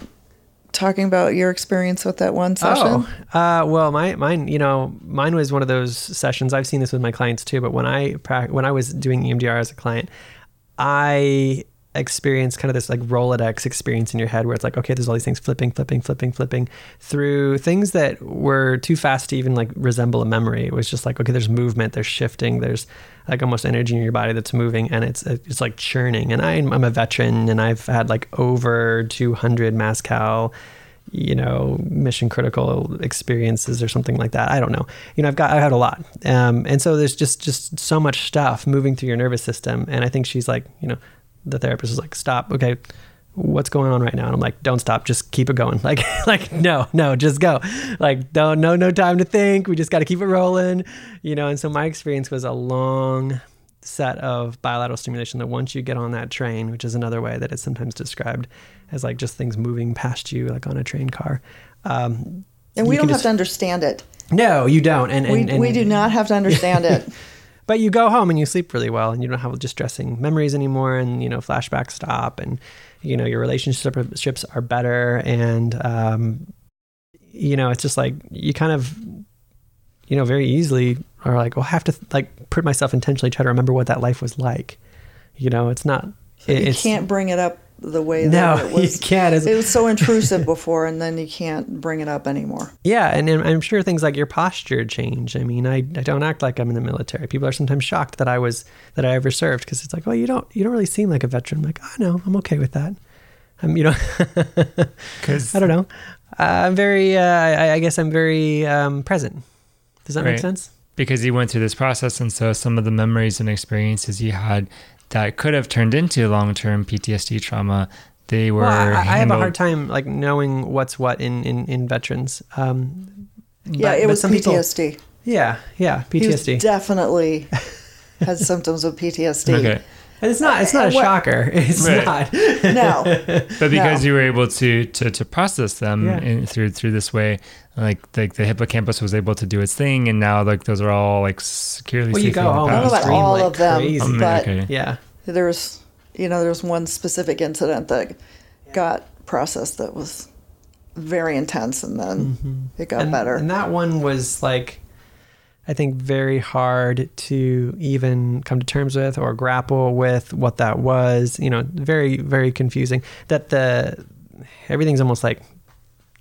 talking about your experience with that one session? Oh, uh, well, my mine, you know, mine was one of those sessions. I've seen this with my clients too. But when I when I was doing EMDR as a client, I experience kind of this like Rolodex experience in your head where it's like, okay, there's all these things flipping, flipping, flipping, flipping through things that were too fast to even like resemble a memory. It was just like, okay, there's movement, there's shifting, there's like almost energy in your body that's moving and it's it's like churning. And I'm, I'm a veteran and I've had like over 200 Mascal you know, mission critical experiences or something like that. I don't know. You know, I've got, I've had a lot. Um, and so there's just, just so much stuff moving through your nervous system. And I think she's like, you know, the therapist is like, stop. Okay. What's going on right now? And I'm like, don't stop. Just keep it going. Like, like, no, no, just go. Like, don't, no, no time to think. We just got to keep it rolling, you know? And so my experience was a long set of bilateral stimulation that once you get on that train, which is another way that it's sometimes described as like just things moving past you, like on a train car. Um, and we don't have just, to understand it. No, you don't. And, and, we, and we do not have to understand it. but you go home and you sleep really well and you don't have distressing memories anymore and you know flashbacks stop and you know your relationships are better and um, you know it's just like you kind of you know very easily are like well I have to like put myself intentionally try to remember what that life was like. You know it's not so you can't bring it up the way that no, it was. You can't. It was so intrusive before, and then you can't bring it up anymore. Yeah, and, and, I'm sure things like your posture change. I mean, I, I don't act like I'm in the military. People are sometimes shocked that I was that I ever served because it's like, well, you don't you don't really seem like a veteran. I'm like, oh no, I'm okay with that. I'm you know, because I don't know. Uh, I'm very. Uh, I, I, guess I'm very um, present. Does that right. make sense? Because you went through this process, and so some of the memories and experiences you had that could have turned into long-term PTSD trauma. They were. Well, I, I, have a hard time like knowing what's what in in, in veterans. Um, yeah, but, it was PTSD. People, yeah, yeah, PTSD. definitely has symptoms of PTSD. Okay. And it's not. It's not a what, shocker. It's right. not. no. But because no. you were able to to, to process them yeah. in, through through this way, like like the hippocampus was able to do its thing, and now like those are all like securely. Well, you go home. I don't know about all like of them, crazy. but okay. yeah, there's you know there's one specific incident that got processed that was very intense, and then mm-hmm. it got and, better. And that one was like I think, very hard to even come to terms with or grapple with what that was. You know, very, very confusing. That the everything's almost like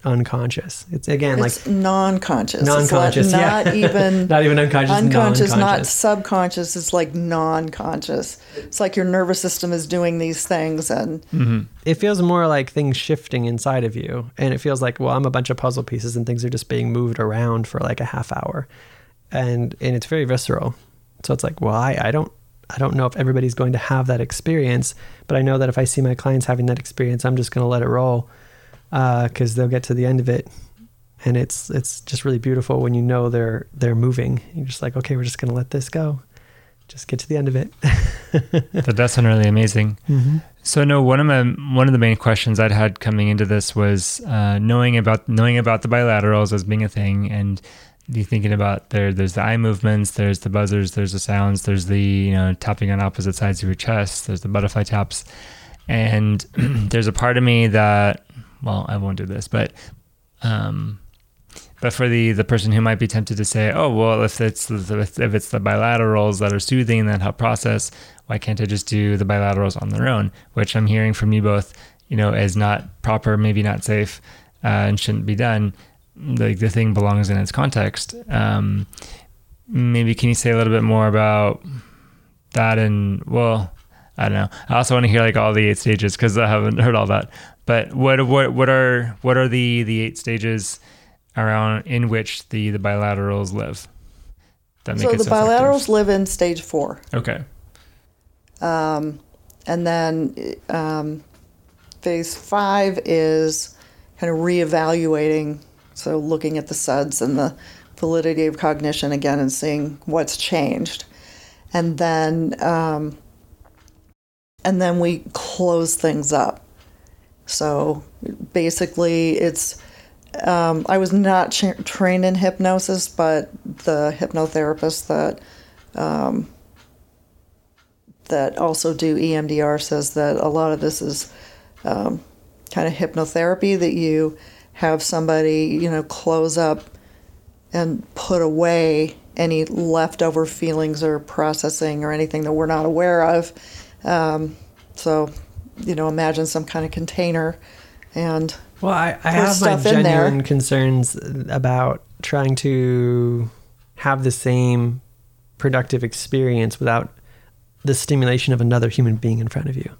unconscious. It's again it's like non-conscious. Non-conscious, not, yeah. even not even unconscious. Unconscious, not subconscious. It's like non-conscious. It's like your nervous system is doing these things, and mm-hmm. it feels more like things shifting inside of you, and it feels like well, I'm a bunch of puzzle pieces, and things are just being moved around for like a half hour and and it's very visceral. So it's like, well, I, I don't I don't know if everybody's going to have that experience, but I know that if I see my clients having that experience, I'm just going to let it roll because uh, they'll get to the end of it, and it's it's just really beautiful when you know they're they're moving. You're just like, okay, we're just going to let this go, just get to the end of it. that's really amazing. Mm-hmm. So no, one of my one of the main questions I'd had coming into this was uh, knowing about knowing about the bilaterals as being a thing and you thinking about there there's the eye movements there's the buzzers there's the sounds there's the you know tapping on opposite sides of your chest there's the butterfly taps. And there's a part of me that well i won't do this but um but for the the person who might be tempted to say oh well if it's if it's the bilaterals that are soothing that help process why can't i just do the bilaterals on their own? Which i'm hearing from you both you know is not proper maybe not safe uh, and shouldn't be done like the thing belongs in its context. Um, maybe can you say a little bit more about that? And well, I don't know. I also want to hear like all the eight stages because I haven't heard all that. But what what what are what are the the eight stages around in which the the bilaterals live? That so the bilaterals live in stage four. Okay. Um, and then um, phase five is kind of reevaluating so looking at the SUDS and the validity of cognition again and seeing what's changed. And then um, and then we close things up. So basically, it's um, I was not tra- trained in hypnosis, but the hypnotherapist that um, that also do EMDR says that a lot of this is um, kind of hypnotherapy that you have somebody, you know, close up and put away any leftover feelings or processing or anything that we're not aware of. Um, so, you know, imagine some kind of container and well, I, I have my genuine concerns about trying to have the same productive experience without the stimulation of another human being in front of you.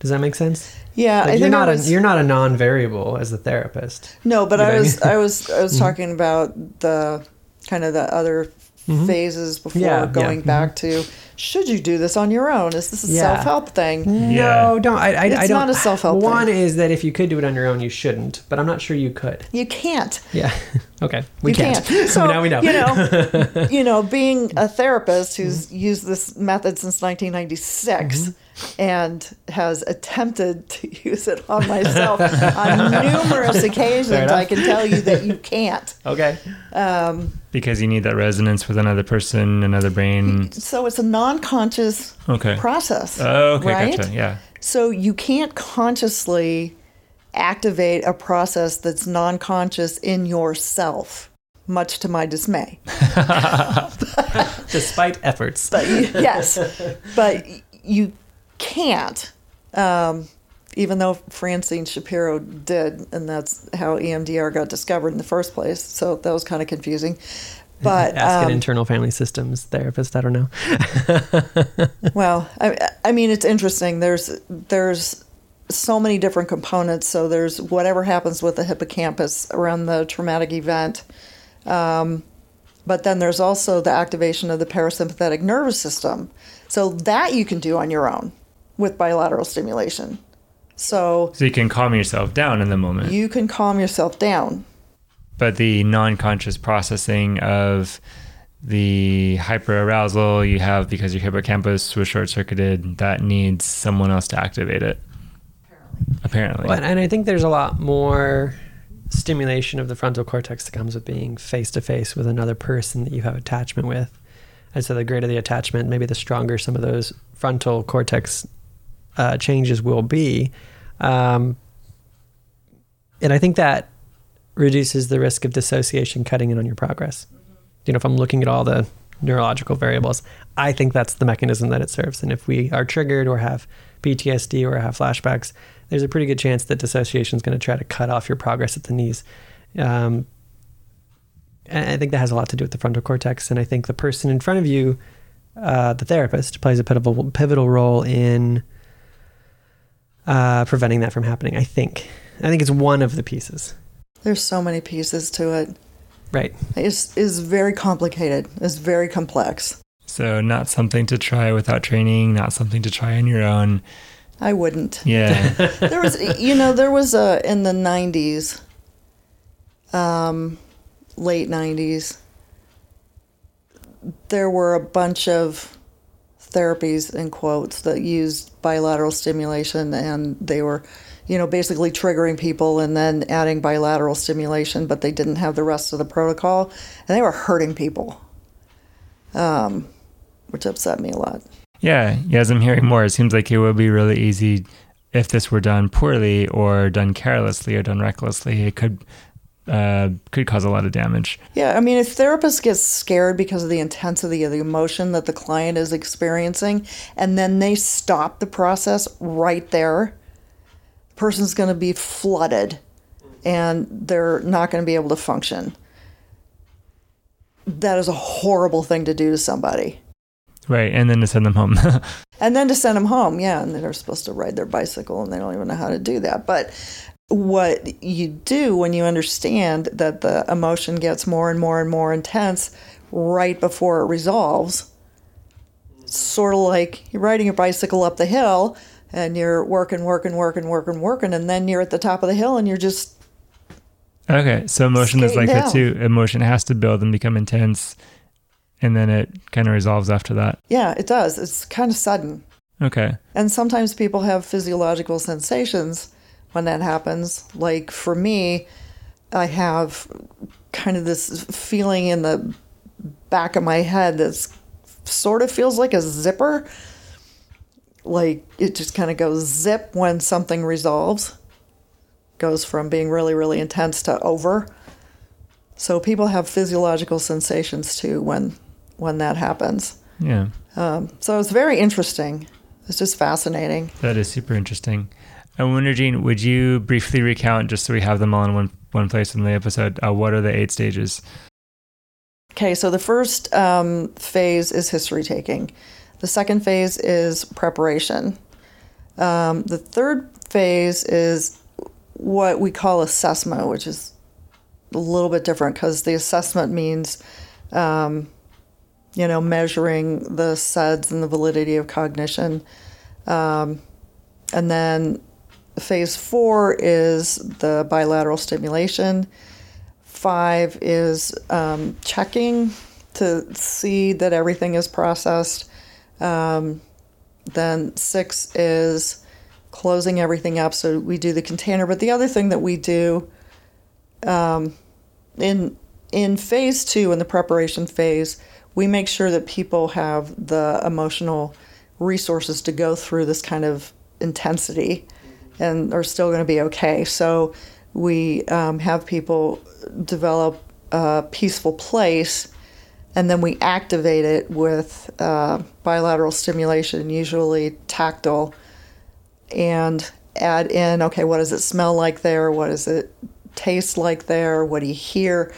Does that make sense? Yeah, like you're not was, a you're not a non-variable as a therapist. No, but I was, I, was I was mm-hmm. talking about the kind of the other mm-hmm. phases before yeah, going yeah. back mm-hmm. to should you do this on your own? Is this a yeah. self help thing? No, don't. I, I, it's I don't. not a self help. One is that if you could do it on your own, you shouldn't. But I'm not sure you could. You can't. Yeah. okay. We you can't. can't. So now we know. You know. you know, being a therapist who's mm-hmm. used this method since 1996. And has attempted to use it on myself on numerous occasions. I can tell you that you can't. Okay. Um, because you need that resonance with another person, another brain. So it's a non-conscious okay. process. Oh, okay, right? gotcha. Yeah. So you can't consciously activate a process that's non-conscious in yourself much to my dismay. Despite efforts. But yes, but you can't. Um, even though Francine Shapiro did, and that's how EMDR got discovered in the first place. So that was kind of confusing. But ask um, an internal family systems therapist. I don't know. well, I, I mean, it's interesting. There's there's so many different components. So there's whatever happens with the hippocampus around the traumatic event. Um, but then there's also the activation of the parasympathetic nervous system. So that you can do on your own with bilateral stimulation. So, so you can calm yourself down in the moment. You can calm yourself down. But the non-conscious processing of the hyperarousal you have because your hippocampus was short-circuited, that needs someone else to activate it. Apparently. Apparently. Well, and I think there's a lot more stimulation of the frontal cortex that comes with being face to face with another person that you have attachment with. And so the greater the attachment, maybe the stronger some of those frontal cortex uh, changes will be. Um, and I think that reduces the risk of dissociation cutting in on your progress. You know, if I'm looking at all the neurological variables, I think that's the mechanism that it serves. And if we are triggered or have PTSD or have flashbacks, there's a pretty good chance that dissociation is going to try to cut off your progress at the knees. Um, I think that has a lot to do with the frontal cortex. And I think the person in front of you, uh, the therapist, plays a pivotal pivotal role in uh, preventing that from happening. I think. I think it's one of the pieces. There's so many pieces to it. Right. It's is very complicated. It's very complex. So not something to try without training. Not something to try on your own. I wouldn't. Yeah. there was, you know, there was a in the '90s, um, late '90s. There were a bunch of therapies in quotes that used bilateral stimulation, and they were, you know, basically triggering people and then adding bilateral stimulation, but they didn't have the rest of the protocol, and they were hurting people, um, which upset me a lot. Yeah, yeah, as I'm hearing more, it seems like it would be really easy if this were done poorly or done carelessly or done recklessly. It could uh, could cause a lot of damage. Yeah, I mean, if therapists get scared because of the intensity of the emotion that the client is experiencing, and then they stop the process right there, the person's going to be flooded, and they're not going to be able to function. That is a horrible thing to do to somebody. Right, and then to send them home. and then to send them home, yeah, and they're supposed to ride their bicycle and they don't even know how to do that. But what you do when you understand that the emotion gets more and more and more intense right before it resolves, It's sort of like you're riding a bicycle up the hill and you're working, working, working, working, working, and then you're at the top of the hill and you're just Okay, so emotion is like down. that too. Emotion has to build and become intense and then it kind of resolves after that. Yeah, it does. It's kind of sudden. Okay. And sometimes people have physiological sensations when that happens. Like for me, I have kind of this feeling in the back of my head that sort of feels like a zipper. Like it just kind of goes zip when something resolves, goes from being really, really intense to over. So people have physiological sensations too when when that happens. Yeah. Um, so it's very interesting. It's just fascinating. That is super interesting. I wonder, Jean, would you briefly recount, just so we have them all in one, one place in the episode, uh, what are the eight stages? Okay, so the first um, phase is history taking. The second phase is preparation. Um, the third phase is what we call assessment, which is a little bit different because the assessment means um, you know, measuring the SUDs and the validity of cognition. Um, and then phase four is the bilateral stimulation. Five is um, checking to see that everything is processed. Um, then six is closing everything up. So we do the container. But the other thing that we do um, in in phase two, in the preparation phase, we make sure that people have the emotional resources to go through this kind of intensity and are still going to be okay. So we um, have people develop a peaceful place and then we activate it with uh, bilateral stimulation, usually tactile, and add in okay, what does it smell like there? What does it taste like there? What do you hear?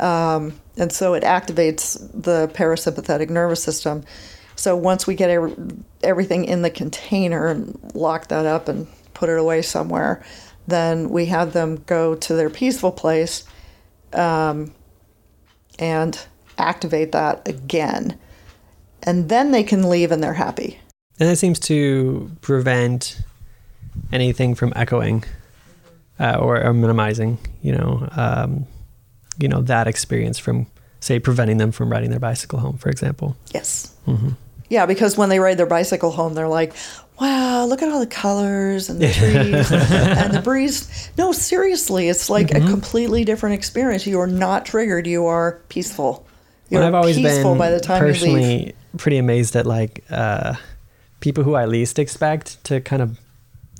Um, and so it activates the parasympathetic nervous system. So once we get every, everything in the container and lock that up and put it away somewhere, then we have them go to their peaceful place um, and activate that again. And then they can leave and they're happy. And that seems to prevent anything from echoing uh, or, or, minimizing, you know, um, you know that experience from, say, preventing them from riding their bicycle home, for example. Yes. Mm-hmm. Yeah, because when they ride their bicycle home, they're like, wow, look at all the colors and the trees and the breeze. No, seriously, it's like mm-hmm. a completely different experience. You are not triggered. You are peaceful. You're well, I've always been by the time personally pretty amazed at like uh, people who I least expect to kind of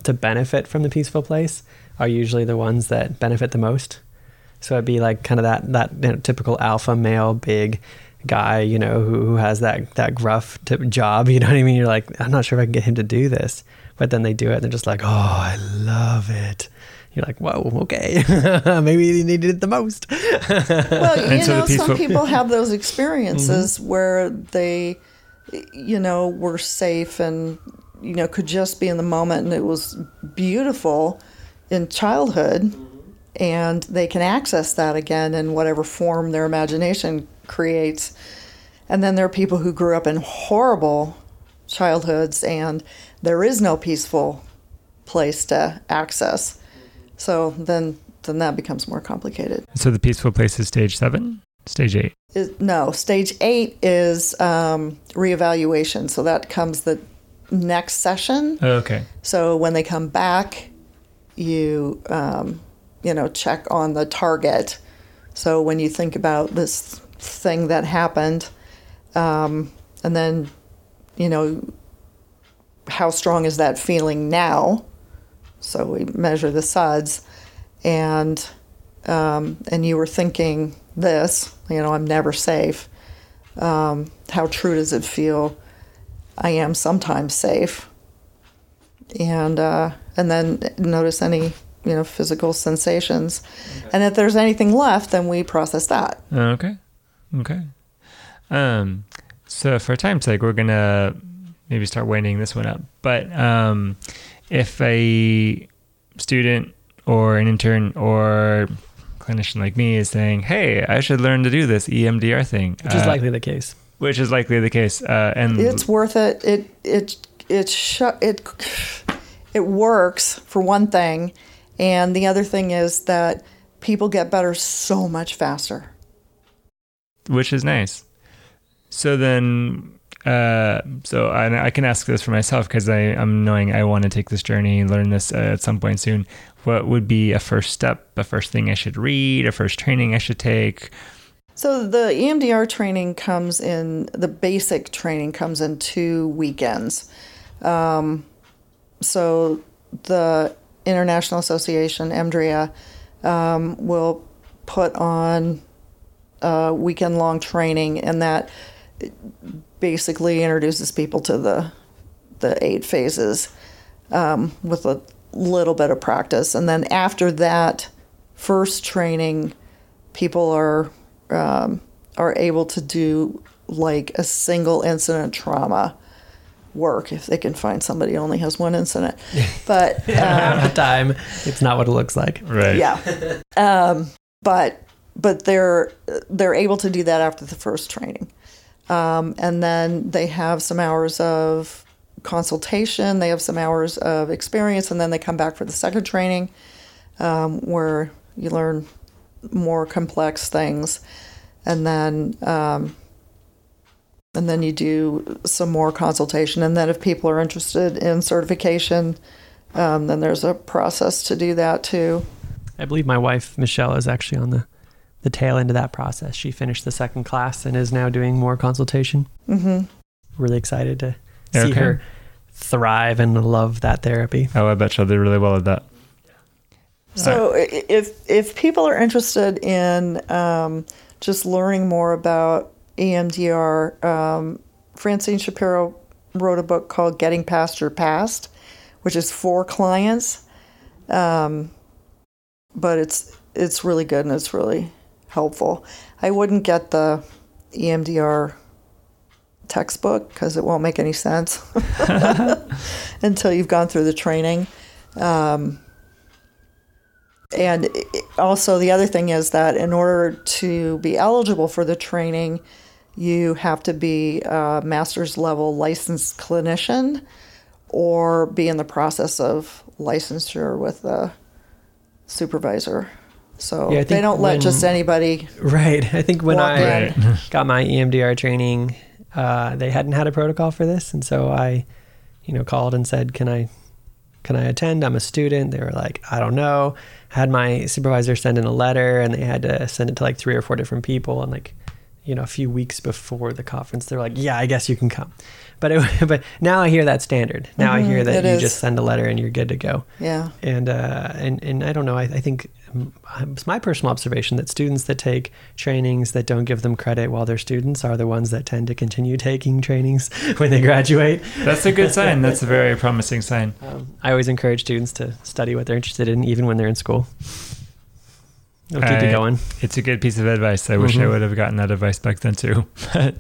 to benefit from the peaceful place are usually the ones that benefit the most. So it'd be like kind of that that you know, typical alpha male, big guy, you know, who, who has that that gruff job. You know what I mean? You're like, I'm not sure if I can get him to do this, but then they do it, and they're just like, oh, I love it. You're like, whoa, okay, maybe you needed it the most. well, you know, some people have those experiences mm-hmm. where they, you know, were safe and you know could just be in the moment, and it was beautiful in childhood and they can access that again in whatever form their imagination creates. And then there are people who grew up in horrible childhoods and there is no peaceful place to access. So then then that becomes more complicated. So the peaceful place is stage 7, stage 8. Is, no, stage 8 is um, reevaluation. So that comes the next session. Oh, okay. So when they come back, you um, you know check on the target. So when you think about this thing that happened, um, and then you know how strong is that feeling now? So we measure the SUDS, and um, and you were thinking this, you know, I'm never safe. Um, how true does it feel? I am sometimes safe and uh, and then notice any you know physical sensations, okay. and if there's anything left, then we process that. Okay, okay. Um, so for time's sake, we're gonna maybe start winding this one up. But um, if a student or an intern or clinician like me is saying, "Hey, I should learn to do this EMDR thing," which is uh, likely the case. Which is likely the case, uh, and it's worth it. It it it sh- it it works for one thing, and the other thing is that people get better so much faster. Which is nice. So then, uh, so I, I, can ask this for myself because I'm knowing I want to take this journey, learn this uh, at some point soon. What would be a first step, a first thing I should read, a first training I should take? So the EMDR training comes in, the basic training comes in two weekends. Um, so the International Association, EMDRIA, um, will put on a weekend long training, and that basically introduces people to the the eight phases um, with a little bit of practice. And then after that first training, people are um, are able to do like a single incident trauma work if they can find somebody who only has one incident. But um, half the time, it's not what it looks like. Right. Yeah. Um, but but they're they're able to do that after the first training, um, and then they have some hours of consultation. They have some hours of experience, and then they come back for the second training, um, where you learn more complex things, and then um, and then you do some more consultation. And then if people are interested in certification, um, then there's a process to do that too. I believe my wife Michelle is actually on the the tail end of that process. She finished the second class and is now doing more consultation. Mm-hmm. Really excited to see her thrive and love that therapy. Oh, I bet she'll do really well at that. So, if if people are interested in um, just learning more about EMDR, um, Francine Shapiro wrote a book called "Getting Past Your Past," which is for clients, um, but it's it's really good and it's really helpful. I wouldn't get the EMDR textbook because it won't make any sense until you've gone through the training. Um, and also, the other thing is that in order to be eligible for the training, you have to be a master's level licensed clinician or be in the process of licensure with a supervisor. So yeah, they don't let just anybody. Right. I think when I got my EMDR training, uh, they hadn't had a protocol for this, and so I, you know, called and said, "Can I can I attend? I'm a student. They were like, I don't know. Had my supervisor send in a letter and they had to send it to like three or four different people. And like, you know, a few weeks before the conference, they're like, yeah, I guess you can come. But it, but now I hear that standard. Now mm-hmm, I hear that you is. just send a letter and you're good to go. Yeah. And, uh, and, and I don't know. I, I think it's my personal observation that students that take trainings that don't give them credit while they're students are the ones that tend to continue taking trainings when they graduate. That's a good sign. That's a very promising sign. Um, I always encourage students to study what they're interested in, even when they're in school. It'll keep I, you going. It's a good piece of advice. I mm-hmm. wish I mm-hmm. would have gotten that advice back then too.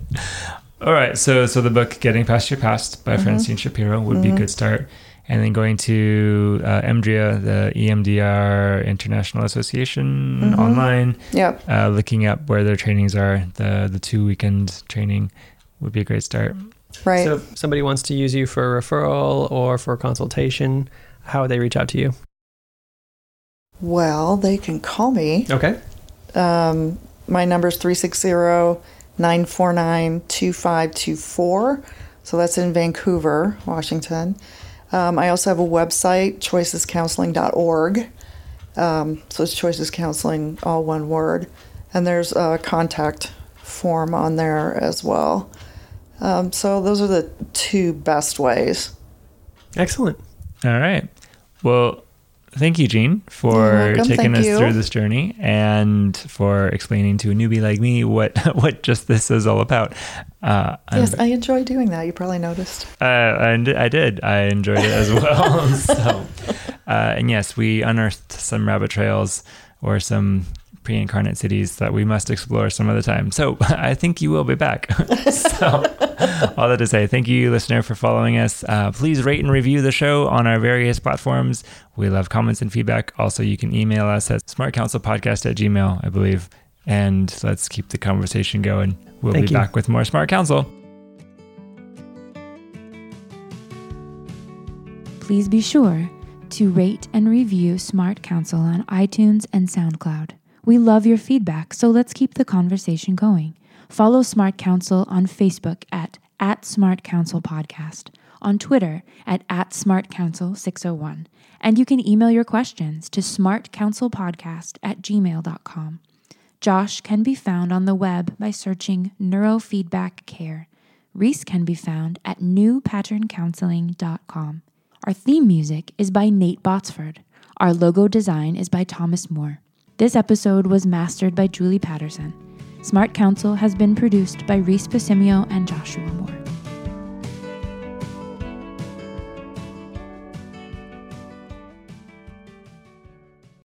All right, so so the book "Getting Past Your Past" by mm-hmm. Francine Shapiro would mm-hmm. be a mm-hmm. good start and then going to uh, EMDRIA, the EMDR International Association mm-hmm. online. Yep. Uh, looking up where their trainings are, the the two weekend training would be a great start. Right. So if somebody wants to use you for a referral or for a consultation, how would they reach out to you? Well, they can call me. Okay. Um, my number is 360 949 2524. So that's in Vancouver, Washington. Um, I also have a website, choicescounseling.org. Um, so it's Choices Counseling, all one word. And there's a contact form on there as well. Um, so those are the two best ways. Excellent. All right. Well, thank you, Jean, for taking thank us you. through this journey and for explaining to a newbie like me what what just this is all about. Uh, yes, I enjoy doing that. You probably noticed. Uh, and I did. I enjoyed it as well. so, uh, and yes, we unearthed some rabbit trails or some pre-incarnate cities that we must explore some other time. So I think you will be back. so all that to say, thank you, listener, for following us. Uh, please rate and review the show on our various platforms. We love comments and feedback. Also, you can email us at smartcounselpodcast at gmail, I believe. And let's keep the conversation going. We'll thank be you. back with more Smart Counsel. Please be sure to rate and review Smart Counsel on iTunes and SoundCloud. We love your feedback, so let's keep the conversation going. Follow Smart Counsel on Facebook at, at Smart Podcast, on Twitter at, at Smart Counsel 601, and you can email your questions to smartcounselpodcast at gmail.com. Josh can be found on the web by searching Neurofeedback Care. Reese can be found at newpatterncounseling.com. Our theme music is by Nate Botsford. Our logo design is by Thomas Moore. This episode was mastered by Julie Patterson. Smart Counsel has been produced by Reese Pasimio and Joshua Moore.